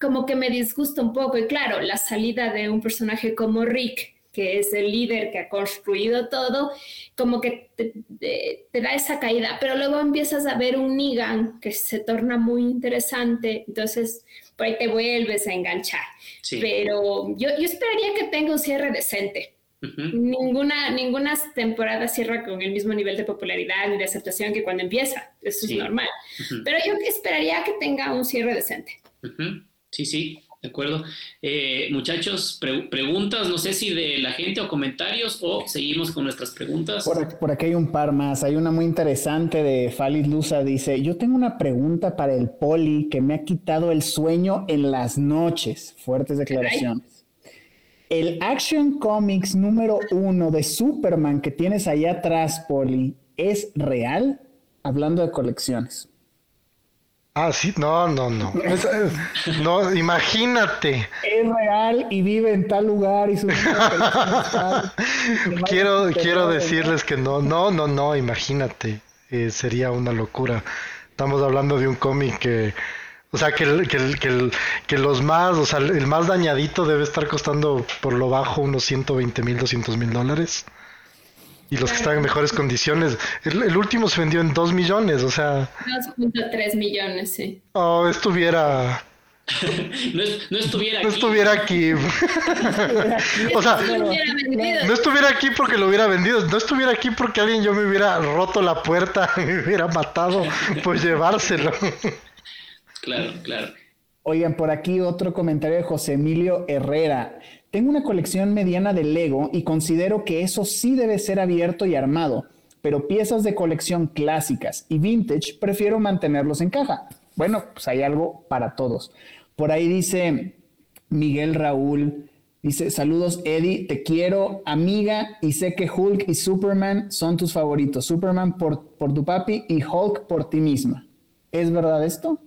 como que me disgusta un poco. Y claro, la salida de un personaje como Rick, que es el líder que ha construido todo, como que te, da esa caída. Pero luego empiezas a ver un Negan que se torna muy interesante. Entonces, por ahí te vuelves a enganchar. Pero yo, yo esperaría que tenga un cierre decente Ninguna, ninguna temporada cierra con el mismo nivel de popularidad y de aceptación que cuando empieza. Eso es normal. Pero yo esperaría que tenga un cierre decente. Sí, sí, de acuerdo. Eh, muchachos, preguntas, no sé si de la gente o comentarios o seguimos con nuestras preguntas. Por, aquí hay un par más. Hay una muy interesante de Falis Lusa. Dice, yo tengo una pregunta para el poli que me ha quitado el sueño en las noches. Fuertes declaraciones. El Action Comics número uno de Superman que tienes ahí atrás, Poli, ¿es real? Hablando de colecciones. Ah, sí, no, no, no. no, imagínate. Es real y vive en tal lugar y su quiero quiero decirles que no, no, no, no, imagínate. eh, sería una locura. Estamos hablando de un cómic que, o sea, que, el, que, el, que, el, que los más, o sea, el más dañadito debe estar costando por lo bajo unos 120 mil, 200 mil dólares. Y los que están en mejores condiciones, el, el último se vendió en 2 millones, o sea... 2.3 millones, sí. Oh, estuviera... no, no, estuviera aquí. No estuviera aquí. o sea, no estuviera aquí porque lo hubiera vendido. No estuviera aquí porque alguien yo me hubiera roto la puerta, me hubiera matado por llevárselo. Claro, claro. Oigan, por aquí otro comentario de José Emilio Herrera. Tengo una colección mediana de Lego y considero que eso sí debe ser abierto y armado, pero piezas de colección clásicas y vintage prefiero mantenerlos en caja. Bueno, pues hay algo para todos. Por ahí dice Miguel Raúl, dice, saludos Eddie, te quiero, amiga, y sé que Hulk y Superman son tus favoritos. Superman por, por tu papi y Hulk por ti misma. ¿Es verdad esto?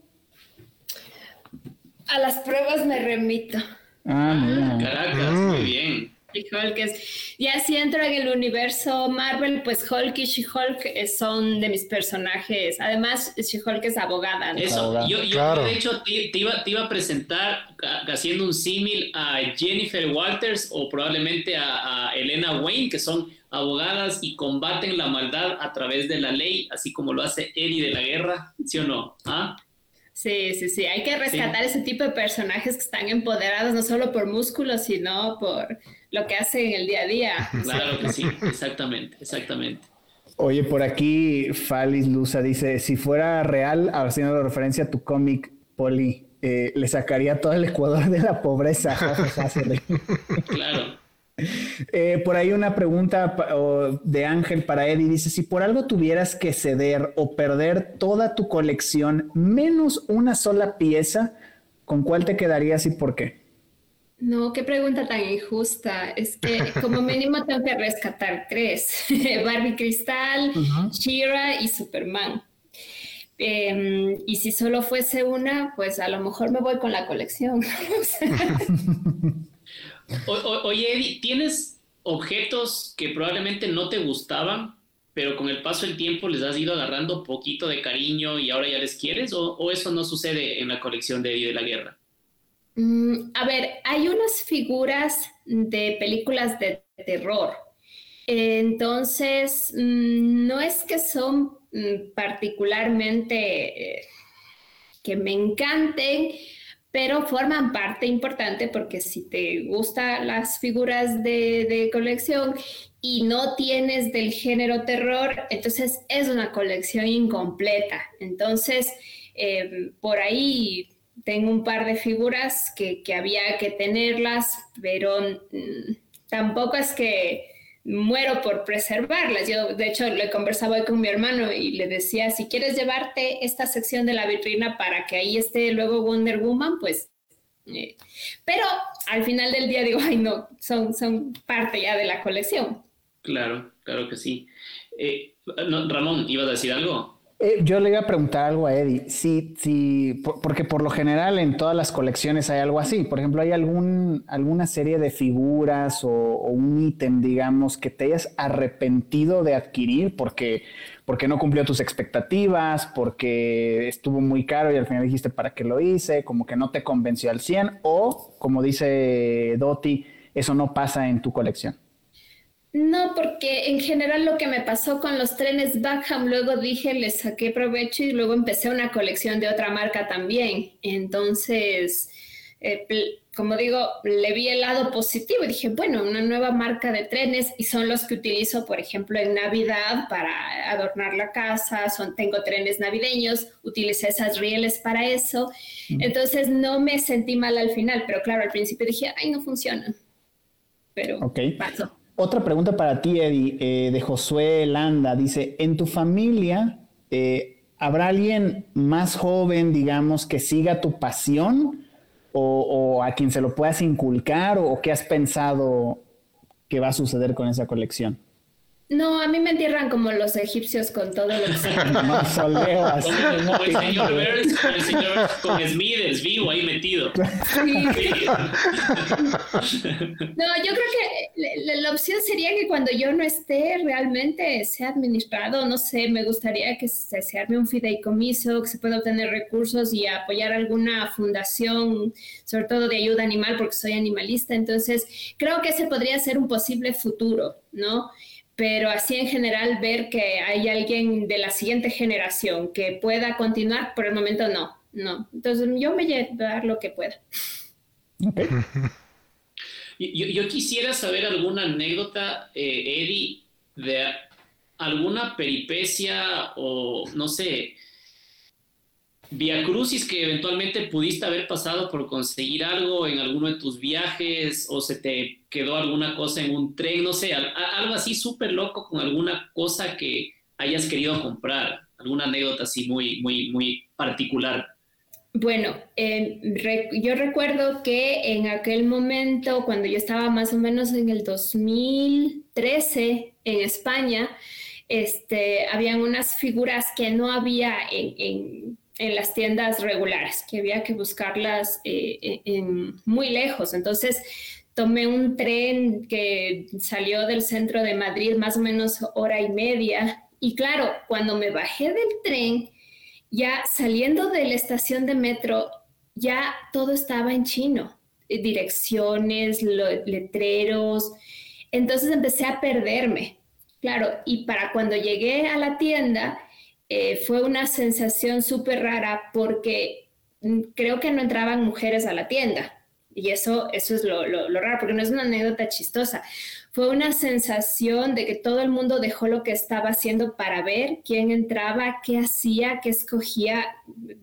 A las pruebas me remito. Ah, mira. Caracas, muy bien. Y Hulk es, ya si entro en el universo Marvel, pues Hulk y She-Hulk son de mis personajes. Además, She-Hulk es abogada. ¿no? Eso, yo, yo claro. de hecho te, te, iba, te, iba, a presentar haciendo un símil a Jennifer Walters o probablemente a, a, Elena Wayne, que son abogadas y combaten la maldad a través de la ley, así como lo hace Eddie de la Guerra, ¿sí o no? ¿Ah? Sí, sí, sí. Hay que rescatar sí. ese tipo de personajes que están empoderados no solo por músculos, sino por lo que hacen en el día a día. Claro que sí, exactamente, exactamente. Oye, por aquí Falis Luza dice, si fuera real, haciendo referencia a tu cómic, Poli, eh, le sacaría todo el Ecuador de la pobreza. claro. Eh, por ahí una pregunta de Ángel para Eddie. Dice, si por algo tuvieras que ceder o perder toda tu colección menos una sola pieza, ¿con cuál te quedarías y por qué? No, qué pregunta tan injusta. Es que como mínimo tengo que rescatar tres. Barbie Cristal, uh -huh. Shira y Superman. Eh, y si solo fuese una, pues a lo mejor me voy con la colección. Oye, Eddie, ¿tienes objetos que probablemente no te gustaban, pero con el paso del tiempo les has ido agarrando poquito de cariño y ahora ya les quieres? ¿O, o eso no sucede en la colección de Eddie de la Guerra? Mm, a ver, hay unas figuras de películas de terror. Entonces, mm, no es que son mm, particularmente eh, que me encanten, pero forman parte importante porque si te gustan las figuras de, de, colección y no tienes del género terror, entonces es una colección incompleta. Entonces, eh, por ahí tengo un par de figuras que, que había que tenerlas, pero mmm, tampoco es que muero por preservarlas. Yo, de hecho, le conversaba hoy con mi hermano y le decía, si quieres llevarte esta sección de la vitrina para que ahí esté luego Wonder Woman, pues... Eh. Pero al final del día digo, ay no, son, son parte ya de la colección. Claro, claro que sí. Eh, no, Ramón, ¿ibas a decir algo? Eh, yo le iba a preguntar algo a Eddie, sí, sí, por, porque por lo general en todas las colecciones hay algo así. Por ejemplo, ¿hay algún, alguna serie de figuras o, o un ítem, digamos, que te hayas arrepentido de adquirir porque, porque no cumplió tus expectativas, porque estuvo muy caro y al final dijiste para qué lo hice, como que no te convenció al 100 o, como dice Doti, eso no pasa en tu colección? No, porque en general lo que me pasó con los trenes Backham, luego dije, le saqué provecho y luego empecé una colección de otra marca también. Entonces, eh, como digo, le vi el lado positivo y dije, bueno, una nueva marca de trenes y son los que utilizo, por ejemplo, en Navidad para adornar la casa, son, tengo trenes navideños, utilicé esas rieles para eso. Entonces, no me sentí mal al final, pero claro, al principio dije, ay, no funciona. Pero okay. pasó. Otra pregunta para ti, Eddie, eh, de Josué Landa. Dice, ¿en tu familia eh, habrá alguien más joven, digamos, que siga tu pasión o, a quien se lo puedas inculcar o, o qué has pensado que va a suceder con esa colección? No, a mí me entierran como los egipcios con todo lo que sea. Mausoleos. Como, como el señor Burns, con el señor con Smithers vivo ahí metido. Sí. no, yo creo que la, opción sería que cuando yo no esté realmente sea administrado, no sé, me gustaría que se, se, arme un fideicomiso, que se pueda obtener recursos y apoyar alguna fundación, sobre todo de ayuda animal, porque soy animalista. Entonces, creo que ese podría ser un posible futuro, ¿no? Pero así en general ver que hay alguien de la siguiente generación que pueda continuar, por el momento no, no. Entonces, yo me llevo a dar lo que pueda. Okay. Yo, quisiera saber alguna anécdota, eh, Eddie, de alguna peripecia o no sé, via crucis que eventualmente pudiste haber pasado por conseguir algo en alguno de tus viajes o se te quedó alguna cosa en un tren, no sé, algo así súper loco con alguna cosa que hayas querido comprar, alguna anécdota así muy, muy, muy particular. Bueno, em, yo recuerdo que en aquel momento, cuando yo estaba más o menos en el 2013 en España, este, habían unas figuras que no había en, las tiendas regulares, que había que buscarlas eh, en, muy lejos. Entonces, tomé un tren que salió del centro de Madrid más o menos hora y media. Y claro, cuando me bajé del tren, ya saliendo de la estación de metro, ya todo estaba en chino, eh, direcciones, letreros. Entonces empecé a perderme. Claro, y para cuando llegué a la tienda, eh, fue una sensación súper rara porque mm, creo que no entraban mujeres a la tienda. Y eso, eso es lo, lo, raro, porque no es una anécdota chistosa fue una sensación de que todo el mundo dejó lo que estaba haciendo para ver quién entraba, qué hacía, qué escogía.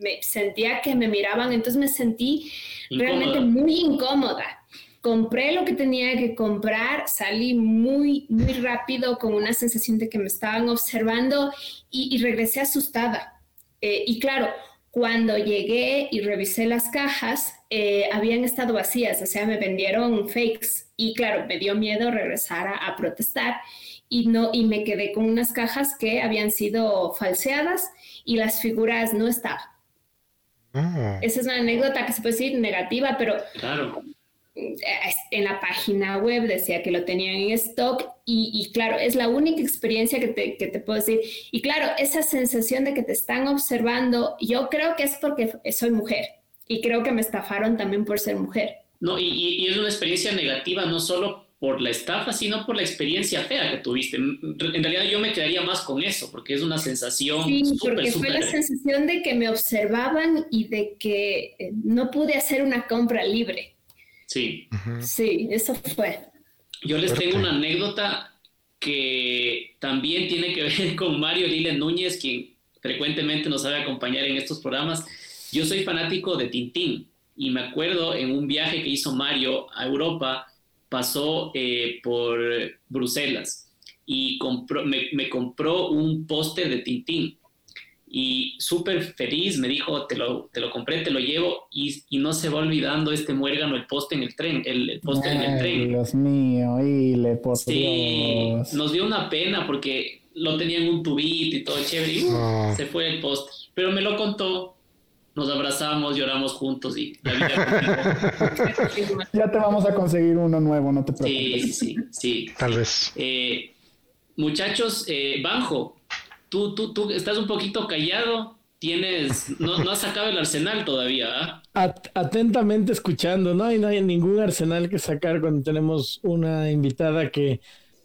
Me sentía que me miraban, entonces me sentí realmente muy incómoda. Compré lo que tenía que comprar, salí muy, muy rápido con una sensación de que me estaban observando y, regresé asustada. Eh, y claro, cuando llegué y revisé las cajas, eh, habían estado vacías, o sea, me vendieron fakes y claro, me dio miedo regresar a, protestar y, no, y me quedé con unas cajas que habían sido falseadas y las figuras no estaban. Ah. Esa es una anécdota que se puede decir negativa, pero claro. Eh, en la página web decía que lo tenían en stock y, claro, es la única experiencia que te, que te, puedo decir. Y claro, esa sensación de que te están observando, yo creo que es porque soy mujer y creo que me estafaron también por ser mujer. No, y, es una experiencia negativa no solo por la estafa, sino por la experiencia fea que tuviste. En realidad yo me quedaría más con eso, porque es una sensación. Sí, porque fue la sensación de que me observaban y de que eh, no pude hacer una compra libre. Sí. Sí, eso fue. Yo les tengo una anécdota que también tiene que ver con Mario Lile Núñez, quien frecuentemente nos sabe acompañar en estos programas. Yo soy fanático de Tintín y me acuerdo en un viaje que hizo Mario a Europa, pasó eh, por Bruselas y compró, me, compró un póster de Tintín y súper feliz me dijo, te lo, te lo compré, te lo llevo y, y no se va olvidando este muérgano el póster en el tren, el, póster en el tren. Dios mío, y le por Sí, nos dio una pena porque lo tenía en un tubito y todo chévere y uh, se fue el póster, pero me lo contó nos abrazamos, lloramos juntos y la vida Ya te vamos a conseguir uno nuevo, no te preocupes. Sí, sí, sí. Tal vez. Eh, muchachos, eh, Banjo, tú, tú, tú estás un poquito callado, tienes, no, no has sacado el arsenal todavía, ¿ah? atentamente escuchando, no hay, no hay ningún arsenal que sacar cuando tenemos una invitada que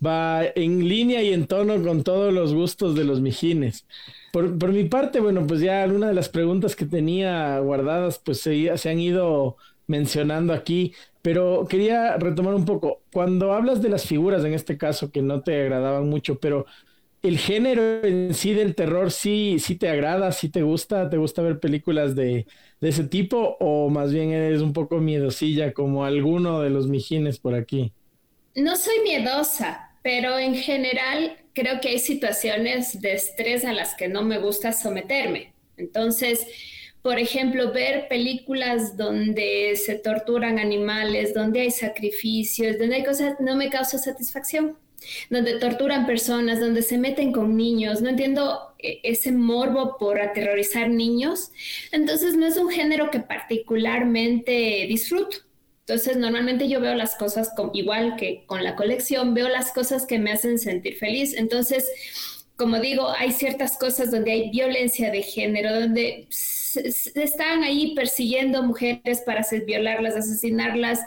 va en línea y en tono con todos los gustos de los mijines. Por, mi parte, bueno, pues ya alguna de las preguntas que tenía guardadas, pues se, se han ido mencionando aquí, pero quería retomar un poco. Cuando hablas de las figuras, en este caso, que no te agradaban mucho, pero el género en sí del terror sí, sí te agrada, sí te gusta, te gusta ver películas de, de ese tipo, o más bien eres un poco miedosilla como alguno de los mijines por aquí. No soy miedosa, pero en general creo que hay situaciones de estrés a las que no me gusta someterme. Entonces, por ejemplo, ver películas donde se torturan animales, donde hay sacrificios, donde hay cosas, no me causa satisfacción. Donde torturan personas, donde se meten con niños. No entiendo e, ese morbo por aterrorizar niños. Entonces, no es un género que particularmente disfruto. Entonces, normalmente yo veo las cosas igual que con la colección, veo las cosas que me hacen sentir feliz. Entonces, como digo, hay ciertas cosas donde hay violencia de género, donde están ahí persiguiendo mujeres para violarlas, asesinarlas,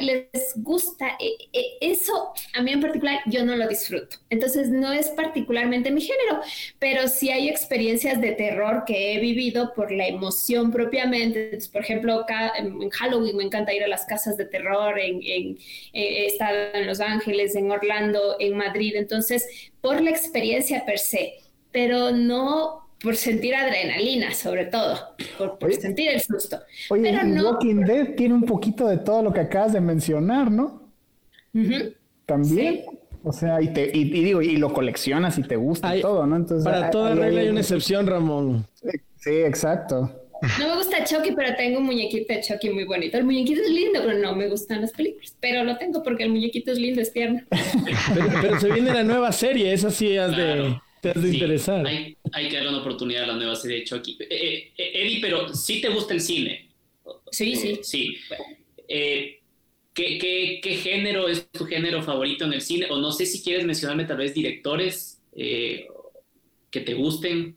les gusta. E, e, eso a mí en particular yo no lo disfruto. Entonces no es particularmente mi género, pero sí hay experiencias de terror que he vivido por la emoción propiamente. por ejemplo, en Halloween me encanta ir a las casas de terror, en, eh, he estado en Los Ángeles, en Orlando, en Madrid. Entonces, por la experiencia per se, pero no por sentir adrenalina, sobre todo, por, sentir el susto. Oye, Pero Walking Dead tiene un poquito de todo lo que acabas de mencionar, ¿no? También. O sea, y, te, y, digo, y lo coleccionas y te gusta y todo, ¿no? Entonces, para toda regla hay una excepción, Ramón. Sí, exacto. No me gusta Chucky, pero tengo un muñequito de Chucky muy bonito. El muñequito es lindo, pero no me gustan las películas. Pero lo tengo porque el muñequito es lindo, es tierno. pero, se viene la nueva serie, esa sí es de te has de interesar. Hay, que darle una oportunidad a la nueva serie de Chucky. Eh, eh, eh, Eddie, pero sí te gusta el cine. Sí, sí. Sí. ¿qué, qué, género es tu género favorito en el cine? O no sé si quieres mencionarme tal vez directores que te gusten.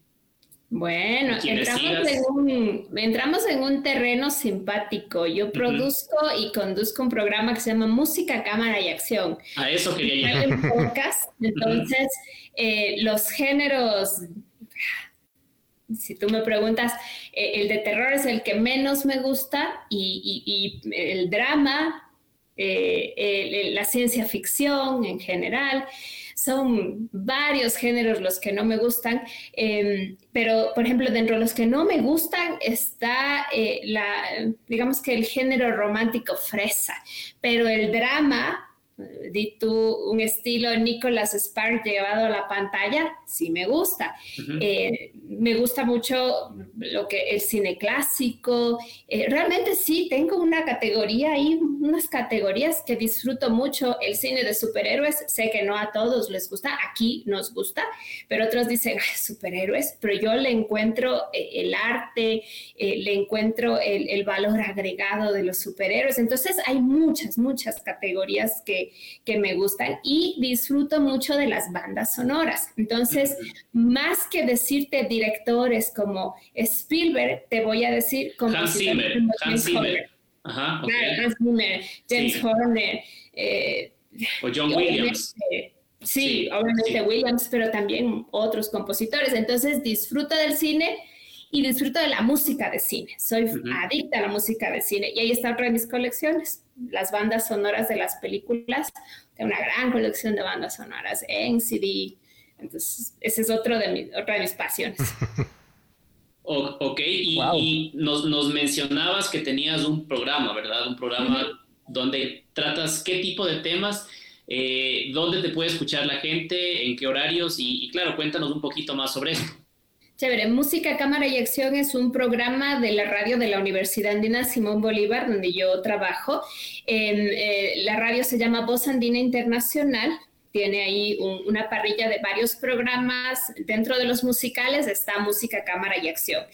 Bueno, entramos en, un, entramos en, un, terreno simpático. Yo produzco y conduzco un programa que se llama Música, Cámara y Acción. A eso quería llegar. entonces, eh, los géneros, si tú me preguntas, eh, el de terror es el que menos me gusta y, el drama, eh, la ciencia ficción en general. Son varios géneros los que no me gustan, em, pero por ejemplo, dentro de los que no me gustan está la, digamos que el género romántico fresa, pero el drama di tú un estilo Nicholas Spark llevado a la pantalla, sí me gusta. Eh, me gusta mucho lo que el cine clásico. Eh, realmente sí, tengo una categoría ahí, unas categorías que disfruto mucho. El cine de superhéroes, sé que no a todos les gusta, aquí nos gusta, pero otros dicen superhéroes, pero yo le encuentro eh, el arte, le encuentro el, el valor agregado de los superhéroes. Entonces hay muchas, muchas categorías que que, me gustan y disfruto mucho de las bandas sonoras. Entonces, más que decirte directores como Spielberg, te voy a decir como Hans Zimmer, Hans Zimmer. Ajá, Hans Zimmer, James Horner. Eh, o John Williams. Sí, obviamente Williams, pero también otros compositores. Entonces disfruto del cine y disfruto de la música de cine. Soy adicta a la música de cine y ahí está otra de mis colecciones las bandas sonoras de las películas. Tengo una gran colección de bandas sonoras en CD. Entonces, ese es otro de otra de mis pasiones. ok, y, nos, mencionabas que tenías un programa, ¿verdad? Un programa donde tratas qué tipo de temas, eh, dónde te puede escuchar la gente, en qué horarios, y, y claro, cuéntanos un poquito más sobre esto. Chévere, Música, Cámara y Acción es un programa de la radio de la Universidad Andina Simón Bolívar, donde yo trabajo. Eh, la radio se llama Voz Andina Internacional. Tiene ahí una parrilla de varios programas. Dentro de los musicales está Música, Cámara y Acción.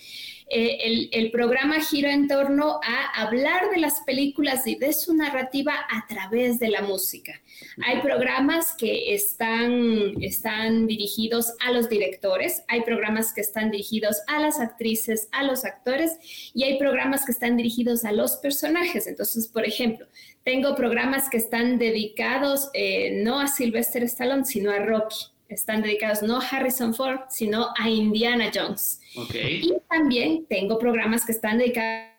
Eh, el, programa gira en torno a hablar de las películas y de su narrativa a través de la música. Hay programas que están, están dirigidos a los directores, hay programas que están dirigidos a las actrices, a los actores y hay programas que están dirigidos a los personajes. Entonces, por ejemplo, tengo programas que están dedicados eh, no a Sylvester Stallone, sino a Rocky están dedicados no a Harrison Ford, sino a Indiana Jones. Y también tengo programas que están dedicados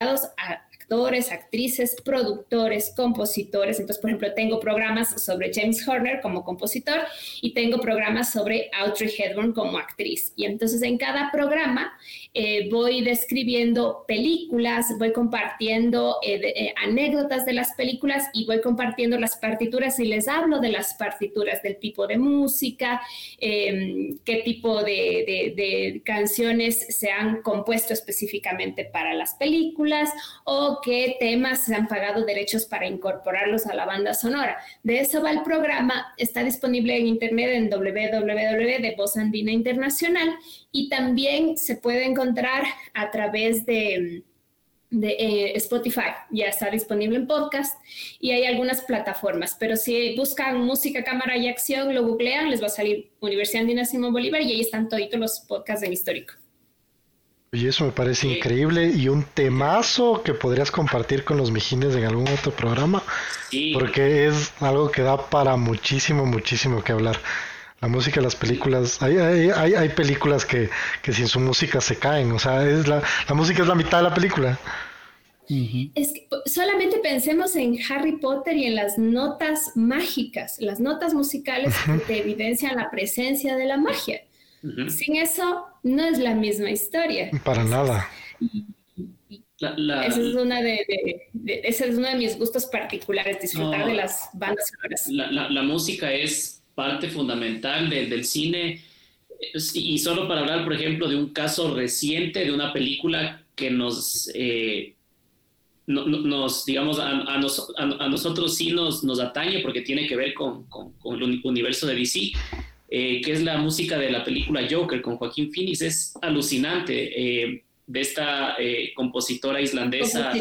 a actores, actrices, productores, compositores. Entonces, por ejemplo, tengo programas sobre James Horner como compositor y tengo programas sobre Audrey Hepburn como actriz. Y entonces en cada programa eh, voy describiendo películas, voy compartiendo eh, eh, anécdotas de las películas y voy compartiendo las partituras y les hablo de las partituras, del tipo de música, em, qué tipo de, de canciones se han compuesto específicamente para las películas o qué temas se han pagado derechos para incorporarlos a la banda sonora. De eso va el programa, está disponible en internet en www de Internacional y también se puede encontrar a través de eh, Spotify, ya está disponible en podcast y hay algunas plataformas, pero si buscan música, cámara y acción, lo googlean, les va a salir Universidad Andina Simón Bolívar y ahí están todos los podcasts en histórico. Y eso me parece increíble y un temazo que podrías compartir con los mijines en algún otro programa, porque es algo que da para muchísimo, muchísimo que hablar. La música, las películas, hay, hay, hay, películas que, que, sin su música se caen, o sea, es la, la música es la mitad de la película. Es que solamente pensemos en Harry Potter y en las notas mágicas, las notas musicales que evidencian la presencia de la magia. Sin eso, no es la misma historia. Para nada. ese, es una de, ese es uno de mis gustos particulares, disfrutar de las bandas sonoras. La, música es parte fundamental del cine. Y solo para hablar, por ejemplo, de un caso reciente de una película que nos, eh, nos digamos, a, a, nosotros sí nos, nos atañe porque tiene que ver con, con, con el universo de DC eh, que es la música de la película Joker con Joaquín Phoenix. Es alucinante eh, de esta eh, compositora islandesa,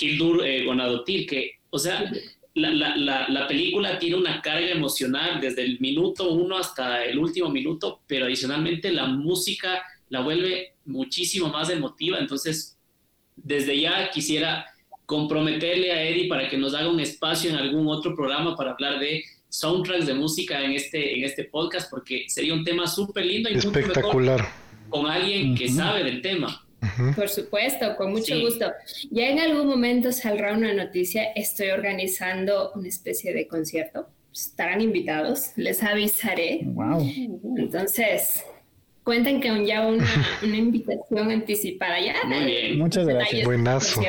Hildur Gonadotir, que, o sea, la, la, la, película tiene una carga emocional desde el minuto uno hasta el último minuto, pero adicionalmente la música la vuelve muchísimo más emotiva. Entonces, desde ya quisiera comprometerle a Eddie para que nos haga un espacio en algún otro programa para hablar de soundtracks de música en este, en este podcast porque sería un tema súper lindo y espectacular con alguien que sabe del tema. Por supuesto, con mucho gusto. Ya en algún momento saldrá una noticia, estoy organizando una especie de concierto, estarán invitados, les avisaré. Wow. Entonces, cuenten que ya una, una invitación anticipada. Ya, Muy bien. Muchas gracias. Buenazo.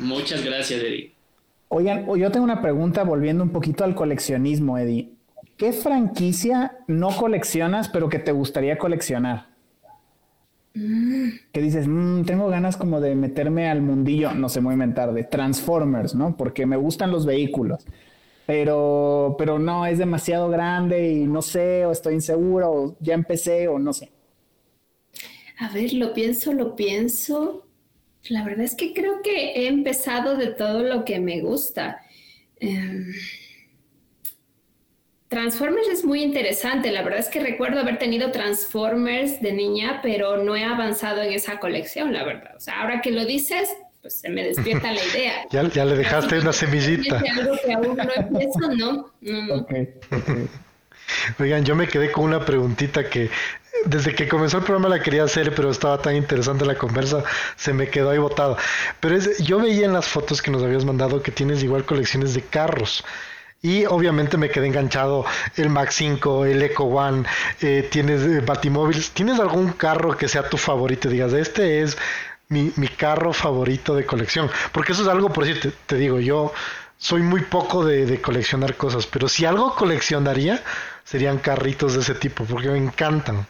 Muchas gracias, Eddie. Oigan, yo tengo una pregunta volviendo un poquito al coleccionismo, Eddie. ¿Qué franquicia no coleccionas pero que te gustaría coleccionar? Mm. Que dices, mm, tengo ganas como de meterme al mundillo, no sé, muy inventar, de Transformers, ¿no? Porque me gustan los vehículos. Pero, pero no, es demasiado grande y no sé, o estoy inseguro, o ya empecé, o no sé. A ver, lo pienso, lo pienso. La verdad es que creo que he empezado de todo lo que me gusta. Em, Transformers es muy interesante. La verdad es que recuerdo haber tenido Transformers de niña, pero no he avanzado en esa colección, la verdad. O sea, ahora que lo dices, pues se me despierta la idea. ya, le dejaste una semillita. Algo que aún no empiezo, no. no, no. Oigan, yo me quedé con una preguntita que desde que comenzó el programa la quería hacer, pero estaba tan interesante la conversa, se me quedó ahí botada. Pero es, yo veía en las fotos que nos habías mandado que tienes igual colecciones de carros. Y obviamente me quedé enganchado el Max 5, el Eco One, eh, tienes eh, Batimóviles. ¿Tienes algún carro que sea tu favorito? Digas, este es mi, mi carro favorito de colección. Porque eso es algo, por decir, te, digo, yo soy muy poco de, de, coleccionar cosas, pero si algo coleccionaría, serían carritos de ese tipo, porque me encantan.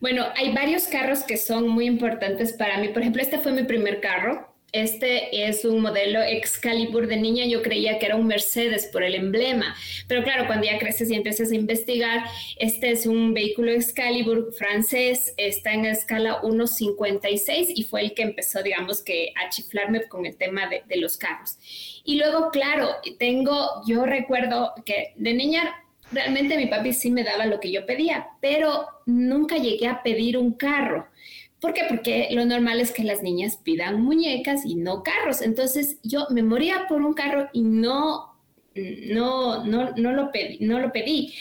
Bueno, hay varios carros que son muy importantes para mí. Por ejemplo, este fue mi primer carro. Este es un modelo Excalibur de niña. Yo creía que era un Mercedes por el emblema. Pero claro, cuando ya creces y empiezas a investigar, este es un vehículo Excalibur francés. Está en la escala 1.56 y fue el que empezó, digamos, que a chiflarme con el tema de, de los carros. Y luego, claro, tengo, yo recuerdo que de niña realmente mi papi sí me daba lo que yo pedía, pero nunca llegué a pedir un carro. ¿Por qué? Porque lo normal es que las niñas pidan muñecas y no carros. Entonces yo me moría por un carro y no, no, no, no, lo, pedí, no lo pedí.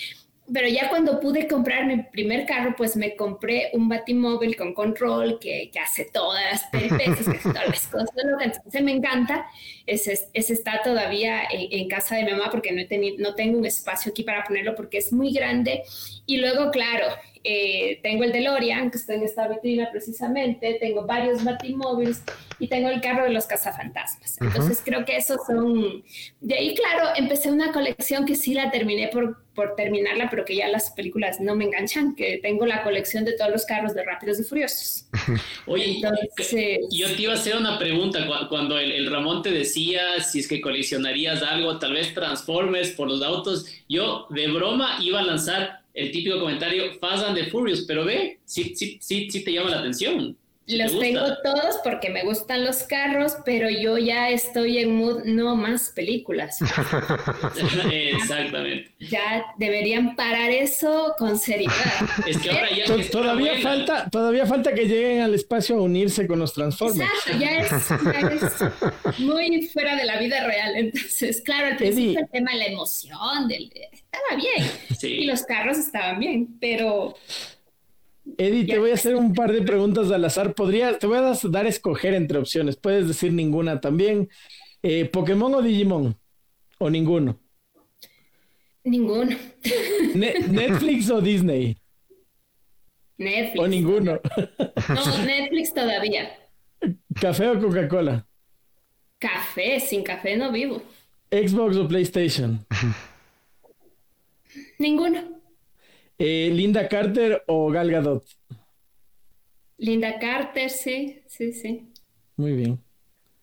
Pero ya cuando pude comprar mi primer carro, pues me compré un batimóvil con control que, que hace todas las peripecias, que hace todas las cosas. Entonces me encanta. Ese, ese está todavía en, casa de mi mamá porque no, he tenido, no tengo un espacio aquí para ponerlo porque es muy grande. Y luego, claro, eh, tengo el DeLorean, que está en esta vitrina precisamente, tengo varios batimóviles y tengo el carro de los cazafantasmas. Entonces creo que esos son... De ahí, claro, empecé una colección que sí la terminé por, por terminarla, pero que ya las películas no me enganchan, que tengo la colección de todos los carros de Rápidos y Furiosos. Oye, Entonces, yo te iba a hacer una pregunta cuando el, el Ramón te decía si es que coleccionarías algo, tal vez Transformers por los autos. Yo de broma iba a lanzar el típico comentario Fast and Furious, pero ve, sí, sí, sí, sí te llama la atención. Los tengo todos porque me gustan los carros, pero yo ya estoy en mood no más películas. Exactamente. Ya deberían parar eso con seriedad. Es que ahora ya todavía falta, todavía falta que lleguen al espacio a unirse con los Transformers. Exacto, ya es, muy fuera de la vida real. Entonces, claro, al principio el tema de la emoción, del, estaba bien. Y los carros estaban bien, pero Eddie, te voy a hacer un par de preguntas al azar. Podría, te voy a dar a escoger entre opciones. Puedes decir ninguna también. Eh, ¿Pokémon o Digimon? ¿O ninguno? Ninguno. ¿Netflix o Disney? Netflix. ¿O ninguno? No, Netflix todavía. ¿Café o Coca-Cola? Café, sin café no vivo. ¿Xbox o PlayStation? Ninguno. Eh, ¿Linda Carter o Gal Gadot? Linda Carter, sí, sí, sí. Muy bien.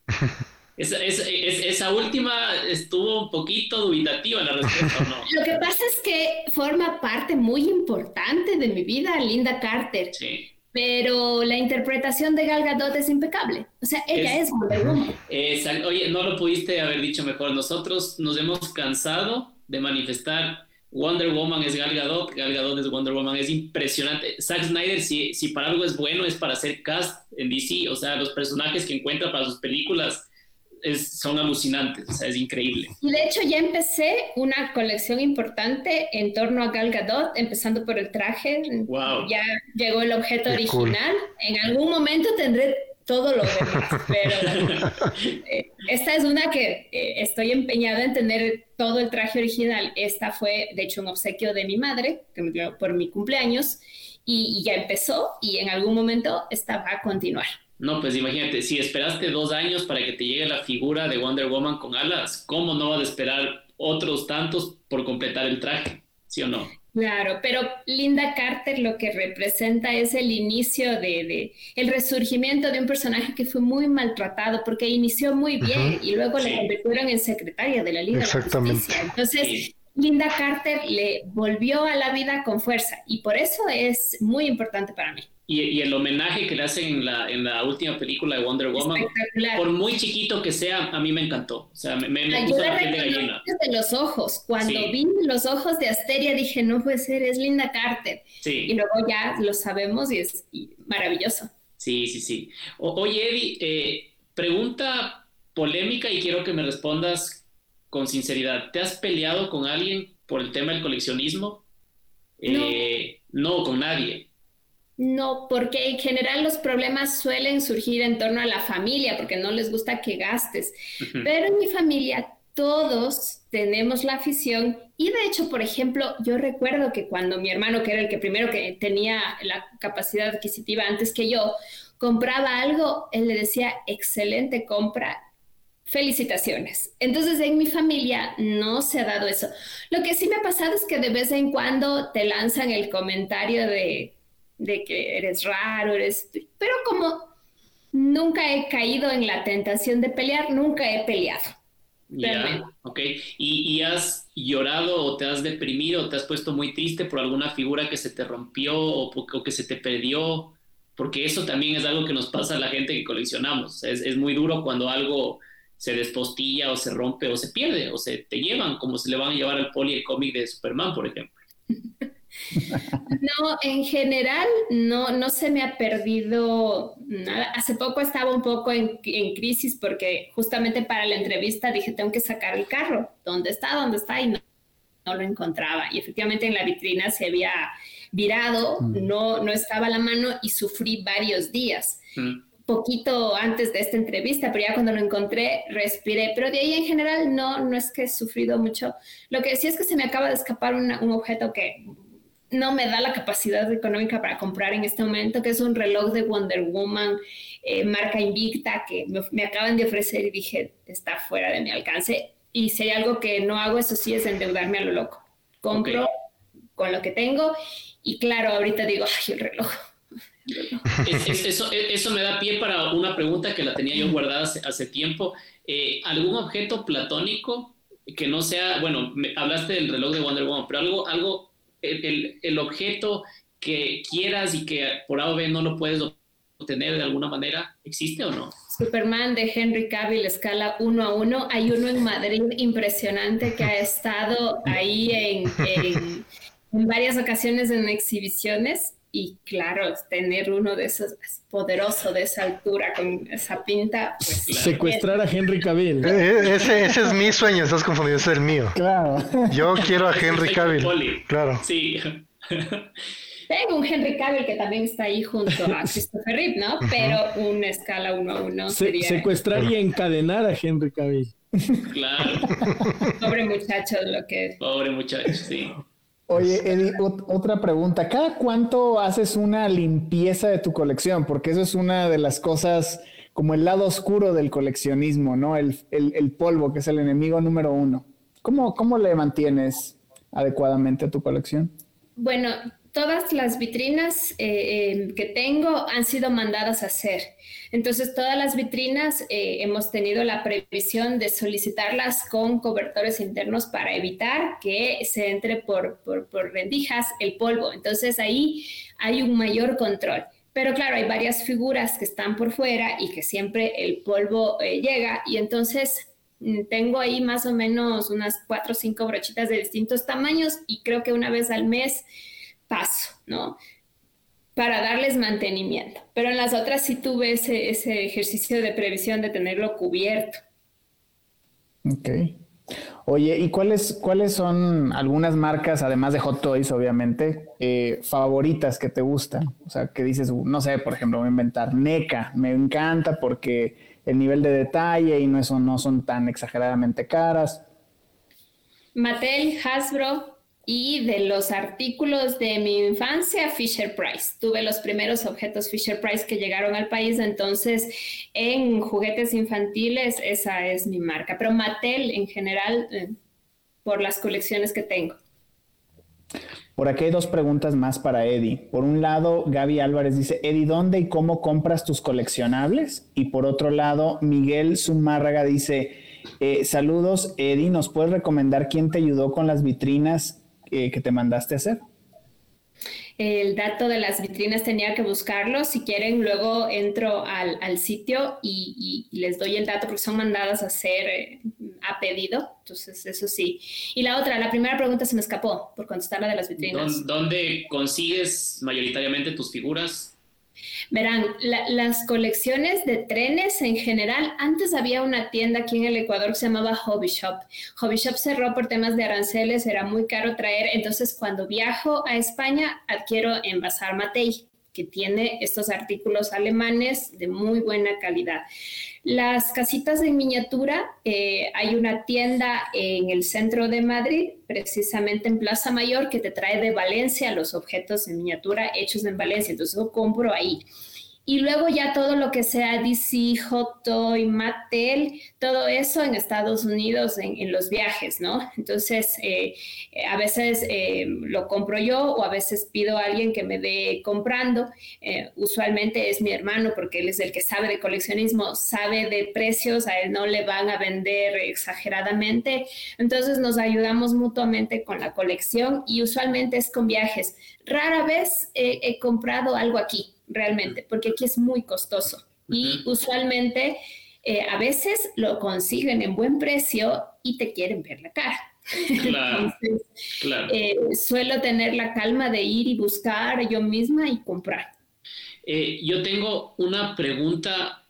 Esa, última estuvo un poquito dubitativa la respuesta, ¿no? Lo que pasa es que forma parte muy importante de mi vida, Linda Carter. Sí. Pero la interpretación de Gal Gadot es impecable. O sea, ella es, es Oye, no lo pudiste haber dicho mejor. Nosotros nos hemos cansado de manifestar Wonder Woman es Gal Gadot, Gal Gadot es Wonder Woman, es impresionante. Zack Snyder, si, si para algo es bueno, es para hacer cast en DC, o sea, los personajes que encuentra para sus películas es, son alucinantes, o sea, es increíble. Y de hecho ya empecé una colección importante en torno a Gal Gadot, empezando por el traje. Wow. Ya llegó el objeto original. En algún momento tendré todo lo demás, pero eh, esta es una que eh, estoy empeñada en tener todo el traje original. Esta fue, de hecho, un obsequio de mi madre, que me dio por mi cumpleaños, y, ya empezó y en algún momento esta va a continuar. No, pues imagínate, si esperaste dos años para que te llegue la figura de Wonder Woman con alas, ¿cómo no vas a esperar otros tantos por completar el traje? ¿Sí o no? Claro, pero Linda Carter lo que representa es el inicio de, el resurgimiento de un personaje que fue muy maltratado porque inició muy bien y luego le convirtieron en secretaria de la Liga de la Justicia. Entonces, Linda Carter le volvió a la vida con fuerza y por eso es muy importante para mí. Y, el homenaje que le hacen en la, en la última película de Wonder Woman, por muy chiquito que sea, a mí me encantó. O sea, me, me, me puso la piel de gallina. de los ojos. Cuando vi los ojos de Asteria dije, no puede ser, es Linda Carter. Sí. Y luego ya lo sabemos y es maravilloso. Sí, sí, sí. oye, Eddie, eh, pregunta polémica y quiero que me respondas con sinceridad, ¿te has peleado con alguien por el tema del coleccionismo? No, eh, no con nadie. No, porque en general los problemas suelen surgir en torno a la familia, porque no les gusta que gastes. Pero en mi familia todos tenemos la afición y de hecho, por ejemplo, yo recuerdo que cuando mi hermano, que era el que primero que tenía la capacidad adquisitiva antes que yo, compraba algo, él le decía, excelente compra, felicitaciones. Entonces, en mi familia no se ha dado eso. Lo que sí me ha pasado es que de vez en cuando te lanzan el comentario de, que eres raro, eres... Pero como nunca he caído en la tentación de pelear, nunca he peleado. Ya, ok. ¿Y, ¿Y, has llorado o te has deprimido o te has puesto muy triste por alguna figura que se te rompió o, o que se te perdió? Porque eso también es algo que nos pasa a la gente que coleccionamos. Es, es muy duro cuando algo se despostilla o se rompe o se pierde o se te llevan, como se le van a llevar al poli el cómic de Superman, por ejemplo. No, en general no, no se me ha perdido nada. Hace poco estaba un poco en, crisis porque justamente para la entrevista dije, tengo que sacar el carro. ¿Dónde está? ¿Dónde está? Y no, no lo encontraba. Y efectivamente en la vitrina se había virado, mm. no, no estaba a la mano y sufrí varios días. Mm poquito antes de esta entrevista, pero ya cuando lo encontré respiré, pero de ahí en general no, no es que he sufrido mucho. Lo que sí es que se me acaba de escapar un objeto que no me da la capacidad económica para comprar en este momento, que es un reloj de Wonder Woman, eh, marca Invicta, que me, acaban de ofrecer y dije, está fuera de mi alcance. Y si hay algo que no hago, eso sí es endeudarme a lo loco. Compro con lo que tengo y claro, ahorita digo, ay, el reloj eso, eso, me da pie para una pregunta que la tenía yo guardada hace, tiempo. Eh, ¿Algún objeto platónico que no sea, bueno, hablaste del reloj de Wonder Woman, pero algo, algo el, el, objeto que quieras y que por A o B no lo puedes tener de alguna manera? ¿Existe o no? Superman de Henry Cavill, escala 1 a 1. Hay uno en Madrid impresionante que ha estado ahí en, en varias ocasiones en exhibiciones y claro, tener uno de esos poderoso de esa altura con esa pinta, pues secuestrar a Henry Cavill. Eh, eh, ese, ese, es mi sueño, estás confundido, ese es el mío. Claro. Yo quiero a Henry Cavill. Claro. Sí. Tengo un Henry Cavill que también está ahí junto a Christopher Reeve, ¿no? Pero una escala uno a uno sería... Secuestrar y encadenar a Henry Cavill. Claro. Pobre muchacho, lo que... Pobre muchacho, sí. Oye, Eddie, otra pregunta. ¿Cada cuánto haces una limpieza de tu colección? Porque eso es una de las cosas como el lado oscuro del coleccionismo, ¿no? El, polvo, que es el enemigo número uno. ¿Cómo, ¿Cómo le mantienes adecuadamente a tu colección? Bueno, todas las vitrinas eh, que tengo han sido mandadas a hacer. Entonces, todas las vitrinas eh, hemos tenido la previsión de solicitarlas con cobertores internos para evitar que se entre por, rendijas el polvo. Entonces, ahí hay un mayor control. Pero claro, hay varias figuras que están por fuera y que siempre el polvo eh, llega y entonces mm, tengo ahí más o menos unas cuatro o cinco brochitas de distintos tamaños y creo que una vez al mes paso, ¿no? Para darles mantenimiento. Pero en las otras sí tuve ese, ese ejercicio de previsión de tenerlo cubierto. Ok. Oye, ¿y cuáles, cuáles son algunas marcas, además de Hot Toys, obviamente, eh, favoritas que te gustan? O sea, que dices, no sé, por ejemplo, voy a inventar NECA, me encanta porque el nivel de detalle y no, eso, no son tan exageradamente caras. Mattel, Hasbro, y de los artículos de mi infancia, Fisher Price. Tuve los primeros objetos Fisher Price que llegaron al país, entonces en juguetes infantiles esa es mi marca, pero Mattel en general eh, por las colecciones que tengo. Por aquí hay dos preguntas más para Eddie. Por un lado, Gaby Álvarez dice, Eddie, ¿dónde y cómo compras tus coleccionables? Y por otro lado, Miguel Zumárraga dice, eh, saludos, Eddie, ¿nos puedes recomendar quién te ayudó con las vitrinas que te mandaste a hacer? El dato de las vitrinas tenía que buscarlo. Si quieren, luego entro al, sitio y, les doy el dato porque son mandadas a hacer eh, a pedido. Entonces, eso sí. Y la otra, la primera pregunta se me escapó por contestar la de las vitrinas. ¿Dónde consigues mayoritariamente tus figuras? Verán, las colecciones de trenes en general, antes había una tienda aquí en el Ecuador que se llamaba Hobby Shop. Hobby Shop cerró por temas de aranceles, era muy caro traer, entonces cuando viajo a España adquiero en Bazar Matei que tiene estos artículos alemanes de muy buena calidad. Las casitas en miniatura, eh, hay una tienda en el centro de Madrid, precisamente en Plaza Mayor, que te trae de Valencia los objetos en miniatura hechos en Valencia, entonces yo compro ahí. Y luego ya todo lo que sea DC, Hot Toy, Mattel, todo eso en Estados Unidos en, los viajes, ¿no? Entonces, eh, a veces eh, lo compro yo o a veces pido a alguien que me dé comprando. Eh, usualmente es mi hermano porque él es el que sabe de coleccionismo, sabe de precios, a él no le van a vender exageradamente. Entonces nos ayudamos mutuamente con la colección y usualmente es con viajes. Rara vez he comprado algo aquí realmente, porque aquí es muy costoso y usualmente eh, a veces lo consiguen en buen precio y te quieren ver la cara. Claro, eh, suelo tener la calma de ir y buscar yo misma y comprar. Eh, yo tengo una pregunta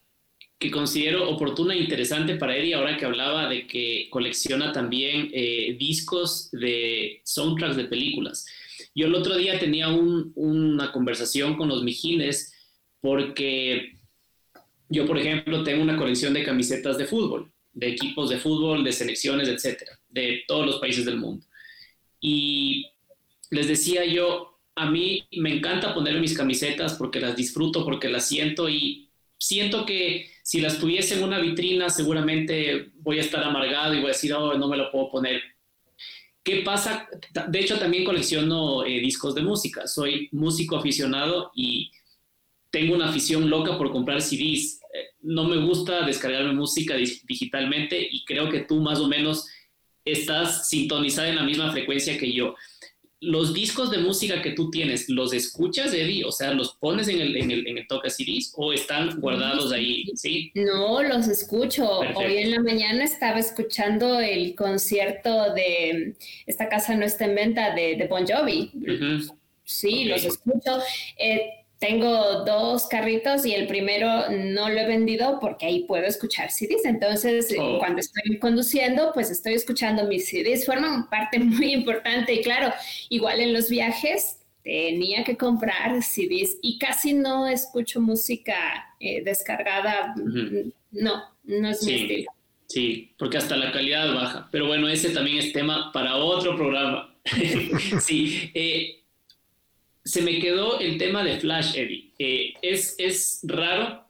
que considero oportuna e interesante para Eddie, ahora que hablaba de que colecciona también discos de soundtracks de películas. Yo el otro día tenía una conversación con los Mijines porque yo, por ejemplo, tengo una colección de camisetas de fútbol, de equipos de fútbol, de selecciones, etcétera, de todos los países del mundo. Y les decía yo, a mí me encanta poner mis camisetas porque las disfruto, porque las siento y siento que si las tuviese en una vitrina seguramente voy a estar amargado y voy a decir, oh, no me lo puedo poner. ¿Qué pasa? De hecho, también colecciono eh, discos de música. Soy músico aficionado y tengo una afición loca por comprar CDs. Eh, no me gusta descargarme música digitalmente y creo que tú más o menos estás sintonizada en la misma frecuencia que yo. Los discos de música que tú tienes, ¿los escuchas, Eddie? O sea, ¿los pones en el, en el, en el toca CDs o están guardados ahí? Sí. No, los escucho. Hoy en la mañana estaba escuchando el concierto de Esta casa no está en venta de, de Bon Jovi. Sí, los escucho. Eh, tengo dos carritos y el primero no lo he vendido porque ahí puedo escuchar CDs. Entonces, eh, oh. cuando estoy conduciendo, pues estoy escuchando mis CDs. Forman parte muy importante y claro, igual en los viajes tenía que comprar CDs y casi no escucho música eh, descargada. No, no es mi estilo. Sí, porque hasta la calidad baja. Pero bueno, ese también es tema para otro programa. sí. Eh, se me quedó el tema de Flash, Eddie. Eh, es, es raro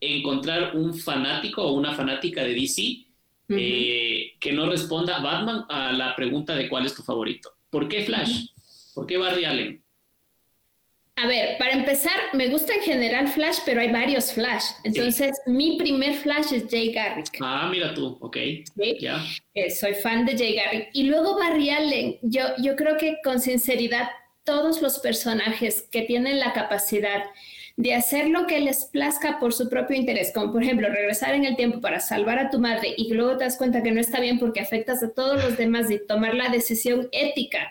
encontrar un fanático o una fanática de DC eh, que no responda Batman a la pregunta de cuál es tu favorito. ¿Por qué Flash? ¿Por qué Barry Allen? A ver, para empezar, me gusta en general Flash, pero hay varios Flash. Entonces, mi primer Flash es Jay Garrick. Ah, mira tú, ok. ¿Sí? Eh, soy fan de Jay Garrick. Y luego Barry Allen, yo, yo creo que con sinceridad todos los personajes que tienen la capacidad de hacer lo que les plazca por su propio interés, como por ejemplo regresar en el tiempo para salvar a tu madre y luego te das cuenta que no está bien porque afectas a todos los demás y tomar la decisión ética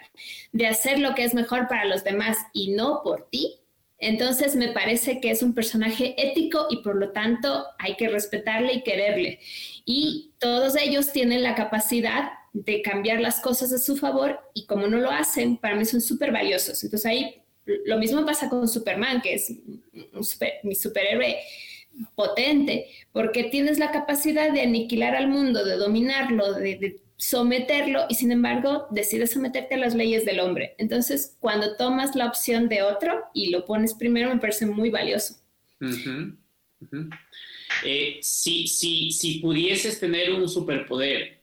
de hacer lo que es mejor para los demás y no por ti, entonces me parece que es un personaje ético y por lo tanto hay que respetarle y quererle. Y todos ellos tienen la capacidad de cambiar las cosas a su favor y como no lo hacen, para mí son súper valiosos. Entonces ahí lo mismo pasa con Superman, que es mi superhéroe potente, porque tienes la capacidad de aniquilar al mundo, de dominarlo, de, someterlo y sin embargo decides someterte a las leyes del hombre. Entonces, cuando tomas la opción de otro y lo pones primero, me parece muy valioso. Eh, si, si pudieses tener un superpoder,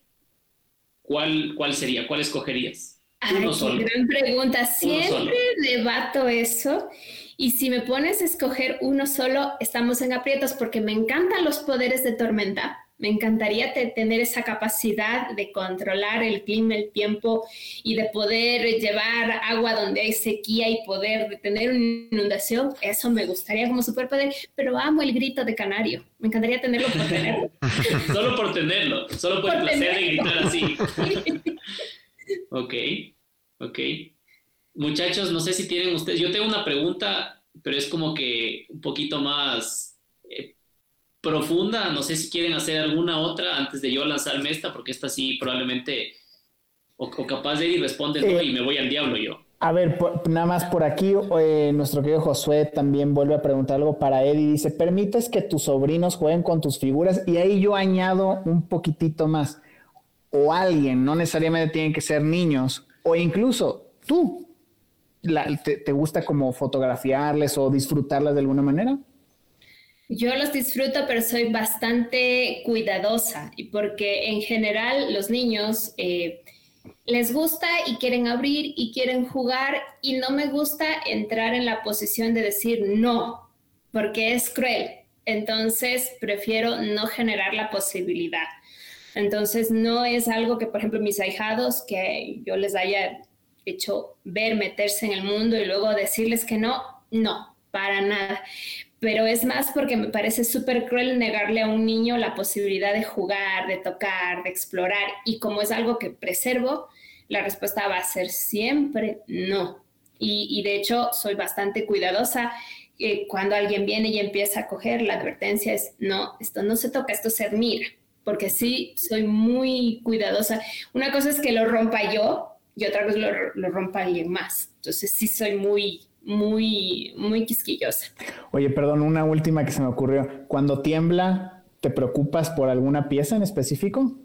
¿cuál, cuál sería? ¿Cuál escogerías? Ay, qué gran pregunta. Siempre debato eso. Y si me pones a escoger uno solo, estamos en aprietos porque me encantan los poderes de tormenta. Me encantaría tener esa capacidad de controlar el clima, el tiempo y de poder llevar agua donde hay sequía y poder detener una inundación. Eso me gustaría como superpoder, pero amo el grito de canario. Me encantaría tenerlo por tenerlo. solo por tenerlo, solo por, el placer de gritar así. ok, ok. Muchachos, no sé si tienen ustedes, yo tengo una pregunta, pero es como que un poquito más profunda. No sé si quieren hacer alguna otra antes de yo lanzarme esta, porque esta sí probablemente, o, capaz de ir responde eh, y me voy al diablo yo. A ver, nada más por aquí, eh, nuestro querido Josué también vuelve a preguntar algo para Eddie. Dice, ¿permites que tus sobrinos jueguen con tus figuras? Y ahí yo añado un poquitito más. O alguien, no necesariamente tienen que ser niños, o incluso tú, te, ¿te gusta como fotografiarles o disfrutarlas de alguna manera? Yo los disfruto, pero soy bastante cuidadosa porque en general los niños eh, les gusta y quieren abrir y quieren jugar y no me gusta entrar en la posición de decir no, porque es cruel. Entonces prefiero no generar la posibilidad. Entonces no es algo que, por ejemplo, mis ahijados, que yo les haya hecho ver, meterse en el mundo y luego decirles que no, no, para nada pero es más porque me parece súper cruel negarle a un niño la posibilidad de jugar, de tocar, de explorar, y como es algo que preservo, la respuesta va a ser siempre no. Y, de hecho, soy bastante cuidadosa. Eh, cuando alguien viene y empieza a coger, la advertencia es, no, esto no se toca, esto se admira, porque sí, soy muy cuidadosa. Una cosa es que lo rompa yo y otra cosa lo, lo rompa alguien más. Entonces sí soy muy, muy, muy quisquillosa. Oye, perdón, una última que se me ocurrió. Cuando tiembla, ¿te preocupas por alguna pieza en específico?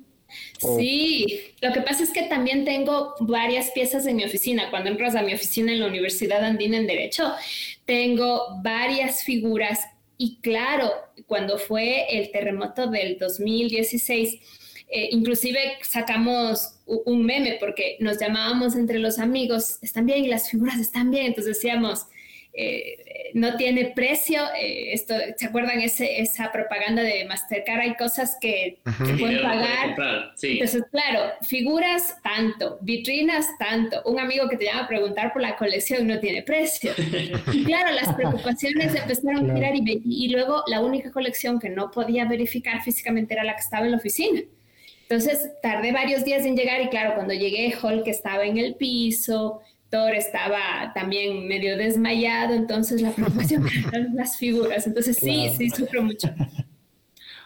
Sí, lo que pasa es que también tengo varias piezas en mi oficina. Cuando entras a mi oficina en la Universidad Andina en Derecho, tengo varias figuras y claro, cuando fue el terremoto del 2016, eh, inclusive sacamos un meme porque nos llamábamos entre los amigos, están bien y las figuras están bien, entonces decíamos, eh, no tiene precio. Eh, esto, ¿Se acuerdan ese, esa propaganda de Mastercard? Hay cosas que se pueden pagar. Entonces, claro, figuras tanto, vitrinas tanto. Un amigo que te llama a preguntar por la colección no tiene precio. claro, las preocupaciones empezaron a girar y, y luego la única colección que no podía verificar físicamente era la que estaba en la oficina. Entonces tardé varios días en llegar y claro, cuando llegué, Hulk estaba en el piso, Thor estaba también medio desmayado, entonces la preocupación eran las figuras. Entonces sí, sí, sufro mucho.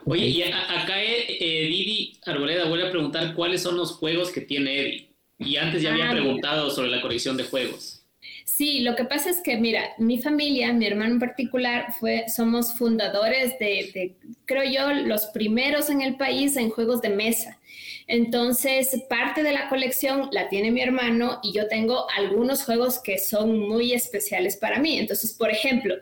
Oye, y acá eh, eh, Didi Arboleda vuelve a preguntar cuáles son los juegos que tiene Eddie. Y antes ya había ah, preguntado sobre la colección de juegos. Sí, lo que pasa es que, mira, mi familia, mi hermano en particular, fue, somos fundadores de, de, creo yo, los primeros en el país en juegos de mesa. Entonces, parte de la colección la tiene mi hermano y yo tengo algunos juegos que son muy especiales para mí. Entonces, por ejemplo,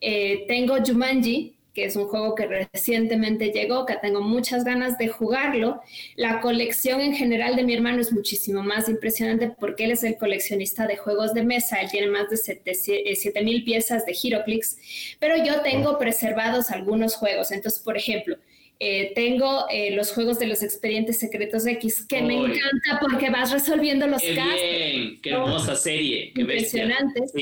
eh, tengo Jumanji, que es un juego que recientemente llegó, que tengo muchas ganas de jugarlo. La colección en general de mi hermano es muchísimo más impresionante porque él es el coleccionista de juegos de mesa, él tiene más de 7000 eh, piezas de Heroclix, pero yo tengo preservados algunos juegos. Entonces, por ejemplo, eh, tengo eh, los juegos de los expedientes secretos X, que me encanta porque vas resolviendo los qué casos. Bien, qué hermosa serie. Qué impresionantes.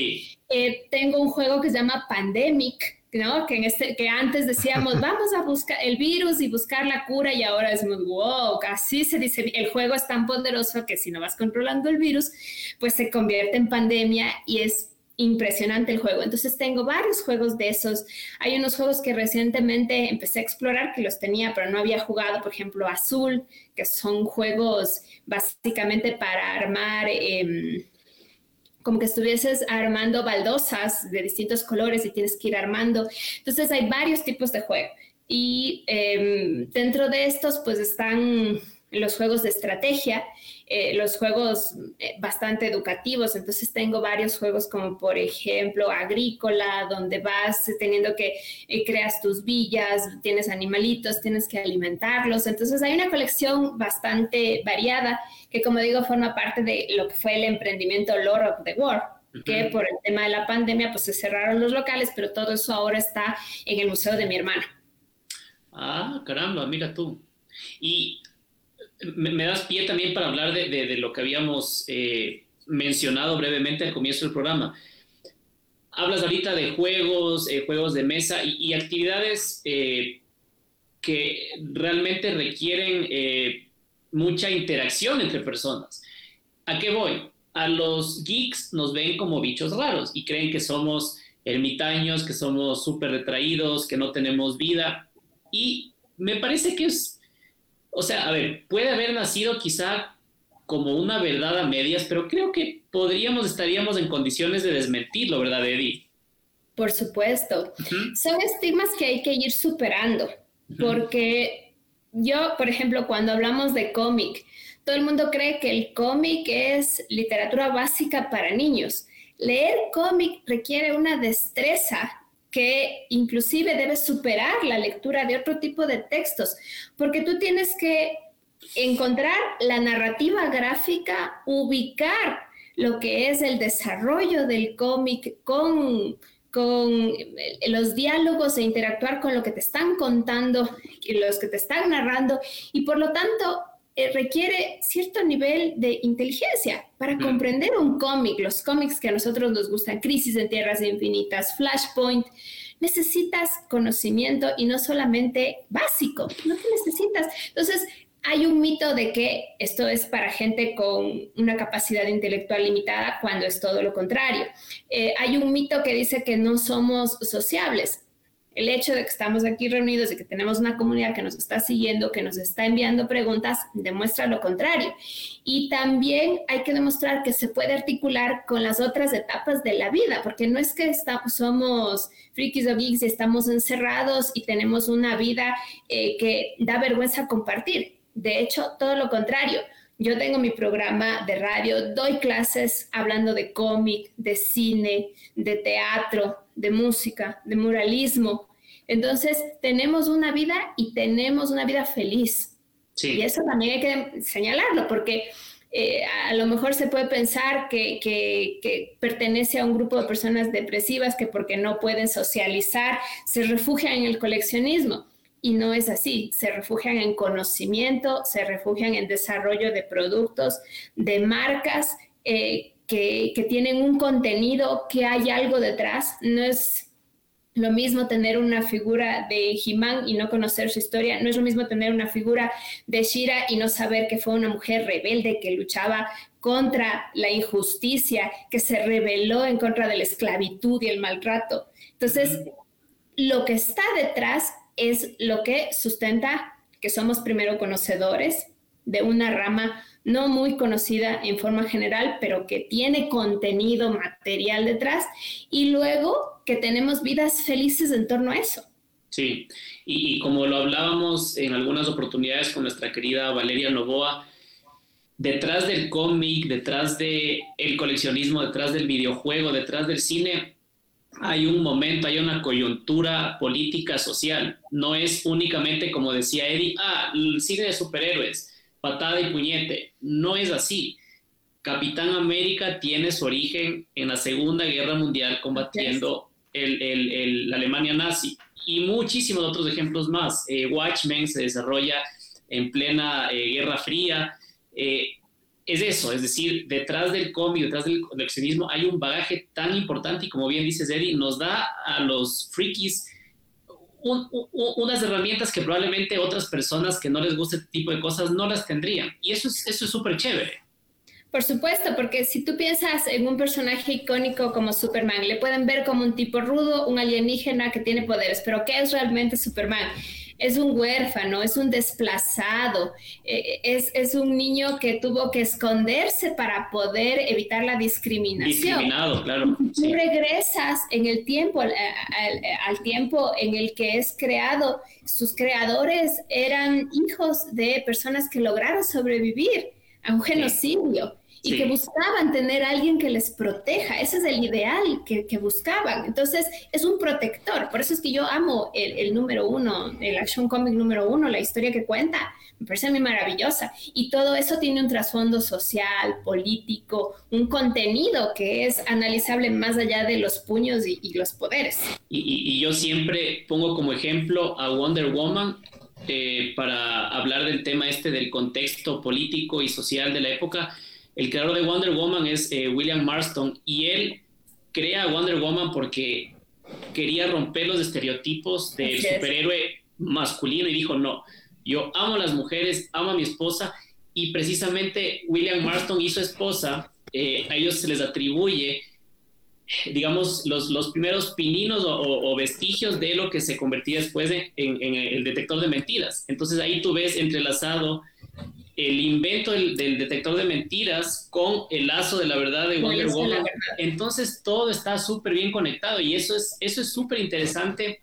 tengo un juego que se llama Pandemic, ¿no? Que, en este, que antes decíamos, vamos a buscar el virus y buscar la cura y ahora decimos, wow, así se dice, el juego es tan poderoso que si no vas controlando el virus, pues se convierte en pandemia y es impresionante el juego. Entonces tengo varios juegos de esos. Hay unos juegos que recientemente empecé a explorar que los tenía, pero no había jugado, por ejemplo, Azul, que son juegos básicamente para armar... Em, como que estuvieses armando baldosas de distintos colores y tienes que ir armando. Entonces hay varios tipos de juego. Y em, dentro de estos, pues están los juegos de estrategia, eh, los juegos eh, bastante educativos. Entonces tengo varios juegos como por ejemplo agrícola, donde vas teniendo que eh, creas tus villas, tienes animalitos, tienes que alimentarlos. Entonces hay una colección bastante variada que como digo forma parte de lo que fue el emprendimiento Lord of the War que por el tema de la pandemia pues se cerraron los locales, pero todo eso ahora está en el museo de mi hermano. Ah, caramba, mira tú. Y me, das pie también para hablar de, lo que habíamos eh, mencionado brevemente al comienzo del programa. Hablas ahorita de juegos, eh, juegos de mesa y, actividades eh, que realmente requieren mucha interacción entre personas. ¿A qué voy? A los geeks nos ven como bichos raros y creen que somos ermitaños, que somos súper retraídos, que no tenemos vida. Y me parece que es o sea, a ver, puede haber nacido quizá como una verdad a medias, pero creo que podríamos, estaríamos en condiciones de desmentirlo, ¿verdad, Eddie? Por supuesto. Son estigmas que hay que ir superando, porque yo, por ejemplo, cuando hablamos de cómic, todo el mundo cree que el cómic es literatura básica para niños. Leer cómic requiere una destreza que inclusive debes superar la lectura de otro tipo de textos, porque tú tienes que encontrar la narrativa gráfica, ubicar lo que es el desarrollo del cómic con, con los diálogos e interactuar con lo que te están contando y los que te están narrando, y por lo tanto eh, requiere cierto nivel de inteligencia para comprender un cómic, los cómics que a nosotros nos gustan, Crisis en Tierras Infinitas, Flashpoint, necesitas conocimiento y no solamente básico, no te necesitas. Entonces, hay un mito de que esto es para gente con una capacidad intelectual limitada cuando es todo lo contrario. Eh, hay un mito que dice que no somos sociables el hecho de que estamos aquí reunidos y que tenemos una comunidad que nos está siguiendo, que nos está enviando preguntas, demuestra lo contrario. Y también hay que demostrar que se puede articular con las otras etapas de la vida, porque no es que estamos, somos frikis o geeks y estamos encerrados y tenemos una vida eh, que da vergüenza compartir. De hecho, todo lo contrario. Yo tengo mi programa de radio, doy clases hablando de cómic, de cine, de teatro, de música, de muralismo. Entonces, tenemos una vida y tenemos una vida feliz. Y eso también hay que señalarlo, porque eh, a lo mejor se puede pensar que, que, pertenece a un grupo de personas depresivas que porque no pueden socializar se refugian en el coleccionismo. Y no es así, se refugian en conocimiento, se refugian en desarrollo de productos, de marcas eh, que, que tienen un contenido, que hay algo detrás. No es lo mismo tener una figura de He-Man y no conocer su historia, no es lo mismo tener una figura de Shira y no saber que fue una mujer rebelde que luchaba contra la injusticia, que se rebeló en contra de la esclavitud y el maltrato. Entonces, lo que está detrás es lo que sustenta que somos primero conocedores de una rama no muy conocida en forma general, pero que tiene contenido material detrás, y luego que tenemos vidas felices en torno a eso. Sí, y, como lo hablábamos en algunas oportunidades con nuestra querida Valeria Novoa, detrás del cómic, detrás del el coleccionismo, detrás del videojuego, detrás del cine, hay un momento, hay una coyuntura política, social. No es únicamente, como decía Eddie, ah, el cine de superhéroes patada y puñete. No es así. Capitán América tiene su origen en la Segunda Guerra Mundial combatiendo la Alemania nazi y muchísimos otros ejemplos más. Eh, Watchmen se desarrolla en plena eh, Guerra Fría. Eh, es eso, es decir, detrás del cómic, detrás del coleccionismo hay un bagaje tan importante y como bien dices, Eddie, nos da a los frikis unas herramientas que probablemente otras personas que no les guste este tipo de cosas no las tendrían. Y eso es eso es súper chévere. Por supuesto, porque si tú piensas en un personaje icónico como Superman, le pueden ver como un tipo rudo, un alienígena que tiene poderes, pero ¿qué es realmente Superman? Es un huérfano, es un desplazado, eh, es, es, un niño que tuvo que esconderse para poder evitar la discriminación. Discriminado, claro. Tú regresas en el tiempo, al, al, tiempo en el que es creado, sus creadores eran hijos de personas que lograron sobrevivir a un genocidio y que buscaban tener a alguien que les proteja. Ese es el ideal que, buscaban. Entonces, es un protector. Por eso es que yo amo el, número uno, el action comic número uno, la historia que cuenta. Me parece a mí maravillosa. Y todo eso tiene un trasfondo social, político, un contenido que es analizable más allá de los puños y, los poderes. Y, yo siempre pongo como ejemplo a Wonder Woman eh, para hablar del tema este del contexto político y social de la época el creador de Wonder Woman es eh, William Marston y él crea Wonder Woman porque quería romper los estereotipos del superhéroe masculino y dijo, no, yo amo a las mujeres, amo a mi esposa y precisamente William Marston y su esposa, eh, a ellos se les atribuye, digamos, los, los primeros pininos o, vestigios de lo que se convertía después en, en, el detector de mentiras. Entonces ahí tú ves entrelazado el invento del, detector de mentiras con el lazo de la verdad de Wonder Woman. Entonces todo está súper bien conectado y eso es eso es súper interesante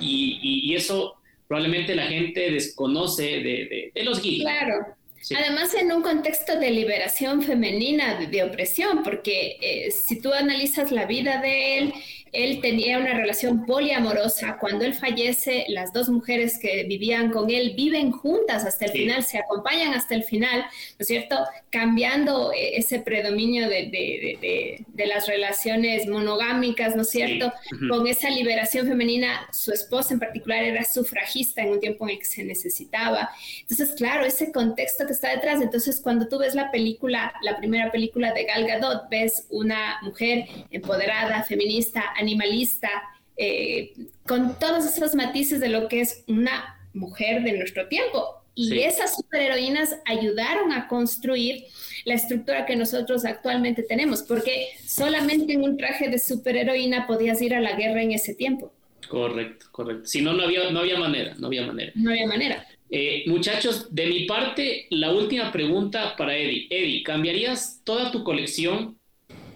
y, eso probablemente la gente desconoce de, de, los geeks. Claro. Además, en un contexto de liberación femenina, de, opresión, porque eh, si tú analizas la vida de él, él tenía una relación poliamorosa. Cuando él fallece, las dos mujeres que vivían con él viven juntas hasta el final, se acompañan hasta el final, ¿no es cierto? Cambiando eh, ese predominio de, de, de, las relaciones monogámicas, ¿no es cierto? Con esa liberación femenina, su esposa en particular era sufragista en un tiempo en el que se necesitaba. Entonces, claro, ese contexto que está detrás. Entonces, cuando tú ves la película, la primera película de Gal Gadot, ves una mujer empoderada, feminista, animalista, eh, con todos esos matices de lo que es una mujer de nuestro tiempo. Y esas superheroínas ayudaron a construir la estructura que nosotros actualmente tenemos, porque solamente en un traje de superheroína podías ir a la guerra en ese tiempo. Correcto, correcto. Si no, no había, no había manera, no había manera. No había manera. Eh, muchachos, de mi parte, la última pregunta para Eddie. Eddie, ¿cambiarías toda tu colección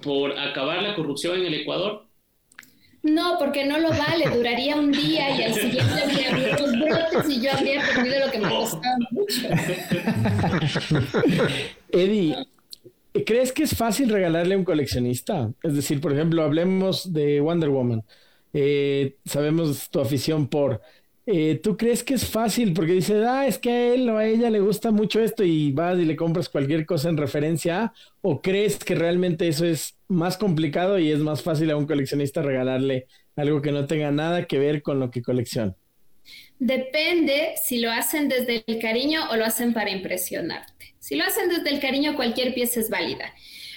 por acabar la corrupción en el Ecuador? No, porque no lo vale, duraría un día y al siguiente habría otros brotes y yo habría perdido lo que me costaba mucho. Eddie, ¿crees que es fácil regalarle a un coleccionista? Es decir, por ejemplo, hablemos de Wonder Woman. Eh, sabemos tu afición por eh, ¿tú crees que es fácil? Porque dices, ah, es que a él o a ella le gusta mucho esto y vas y le compras cualquier cosa en referencia a, o crees que realmente eso es más complicado y es más fácil a un coleccionista regalarle algo que no tenga nada que ver con lo que colecciona? Depende si lo hacen desde el cariño o lo hacen para impresionarte. Si lo hacen desde el cariño, cualquier pieza es válida.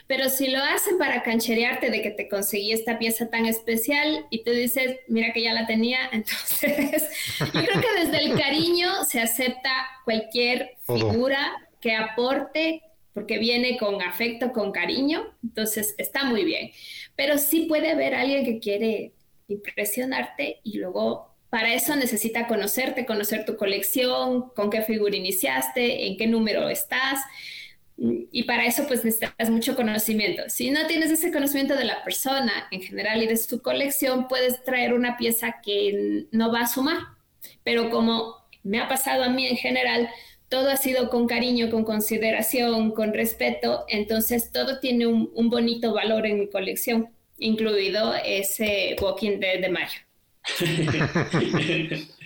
Pero si lo hacen para cancherearte de que te conseguí esta pieza tan especial y tú dices, mira que ya la tenía, entonces yo creo que desde el cariño se acepta cualquier figura que aporte porque viene con afecto, con cariño, entonces está muy bien. Pero sí puede haber alguien que quiere impresionarte y luego para eso necesita conocerte, conocer tu colección, con qué figura iniciaste, en qué número estás y para eso pues necesitas mucho conocimiento. Si no tienes ese conocimiento de la persona en general y de su colección, puedes traer una pieza que no va a sumar. Pero como me ha pasado a mí en general, todo ha sido con cariño, con consideración, con respeto, entonces todo tiene un, bonito valor en mi colección, incluido ese Walking Dead de mayo.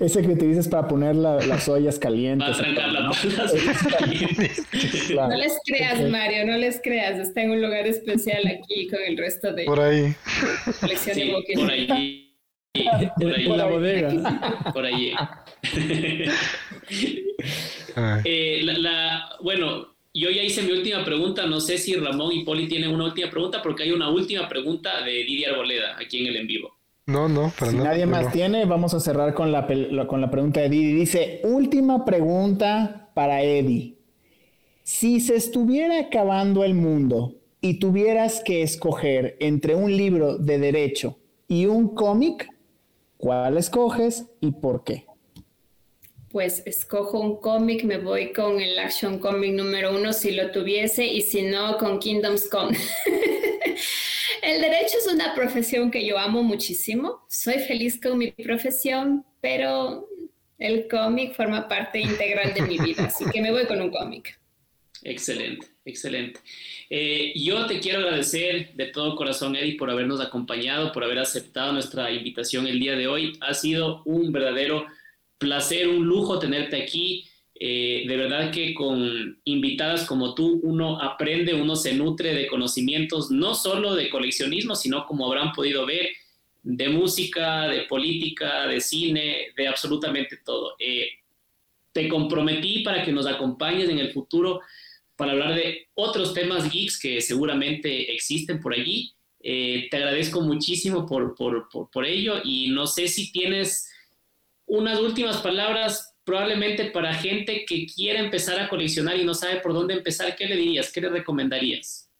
Ese que utilizas para poner las ollas calientes. ¿no? les creas, Mario, no les creas. Está en un lugar especial aquí con el resto de por ahí. colección de Por ahí. Por ahí. la bodega. Por ahí. Eh, bueno, yo ya hice mi última pregunta. No sé si Ramón y Poli tienen una última pregunta, porque hay una última pregunta de Didier Arboleda aquí en el en vivo. No, no, para Si nadie más tiene, vamos a cerrar con la, con la pregunta de Didi. Dice, última pregunta para Eddie. Si se estuviera acabando el mundo y tuvieras que escoger entre un libro de derecho y un cómic, ¿cuál escoges y por qué? Pues escojo un cómic, me voy con el Action Comic número uno si lo tuviese y si no, con Kingdoms Come. El derecho es una profesión que yo amo muchísimo. Soy feliz con mi profesión, pero el cómic forma parte integral de mi vida, así que me voy con un cómic. Excelente, excelente. Eh, yo te quiero agradecer de todo corazón, Eddie, por habernos acompañado, por haber aceptado nuestra invitación el día de hoy. Ha sido un verdadero placer, un lujo tenerte aquí. Eh, de verdad que con invitadas como tú uno aprende, uno se nutre de conocimientos, no solo de coleccionismo, sino como habrán podido ver, de música, de política, de cine, de absolutamente todo. Eh, te comprometí para que nos acompañes en el futuro para hablar de otros temas geeks que seguramente existen por allí. Eh, te agradezco muchísimo por, por, por ello y no sé si tienes unas últimas palabras probablemente para gente que quiere empezar a coleccionar y no sabe por dónde empezar, ¿qué le dirías? ¿Qué le recomendarías?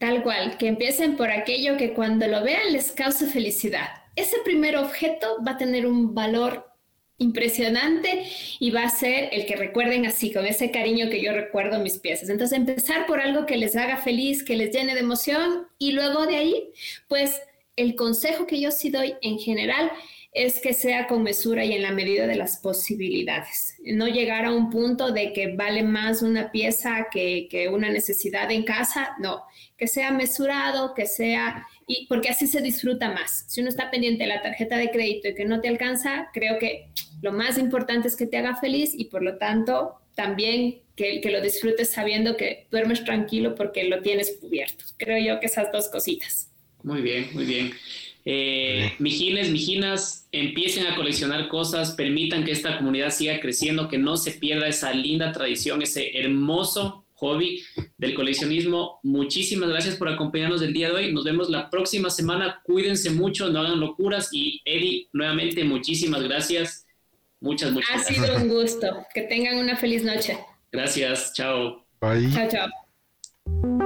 Tal cual, que empiecen por aquello que cuando lo vean les cause felicidad. Ese primer objeto va a tener un valor impresionante y va a ser el que recuerden así, con ese cariño que yo recuerdo mis piezas. Entonces, empezar por algo que les haga feliz, que les llene de emoción y luego de ahí, pues el consejo que yo sí doy en general es que sea con mesura y en la medida de las posibilidades. No llegar a un punto de que vale más una pieza que, una necesidad en casa, no, que sea mesurado, que sea, y porque así se disfruta más. Si uno está pendiente de la tarjeta de crédito y que no te alcanza, creo que lo más importante es que te haga feliz y por lo tanto también que, que lo disfrutes sabiendo que duermes tranquilo porque lo tienes cubierto. Creo yo que esas dos cositas. Muy bien, muy bien. Eh, mijines, mijinas, empiecen a coleccionar cosas, permitan que esta comunidad siga creciendo, que no se pierda esa linda tradición, ese hermoso hobby del coleccionismo. Muchísimas gracias por acompañarnos el día de hoy. Nos vemos la próxima semana. Cuídense mucho, no hagan locuras. Y Eddie, nuevamente, muchísimas gracias. Muchas, muchas ha gracias. Ha sido un gusto. Que tengan una feliz noche. Gracias. Chao. Bye. Chao, chao.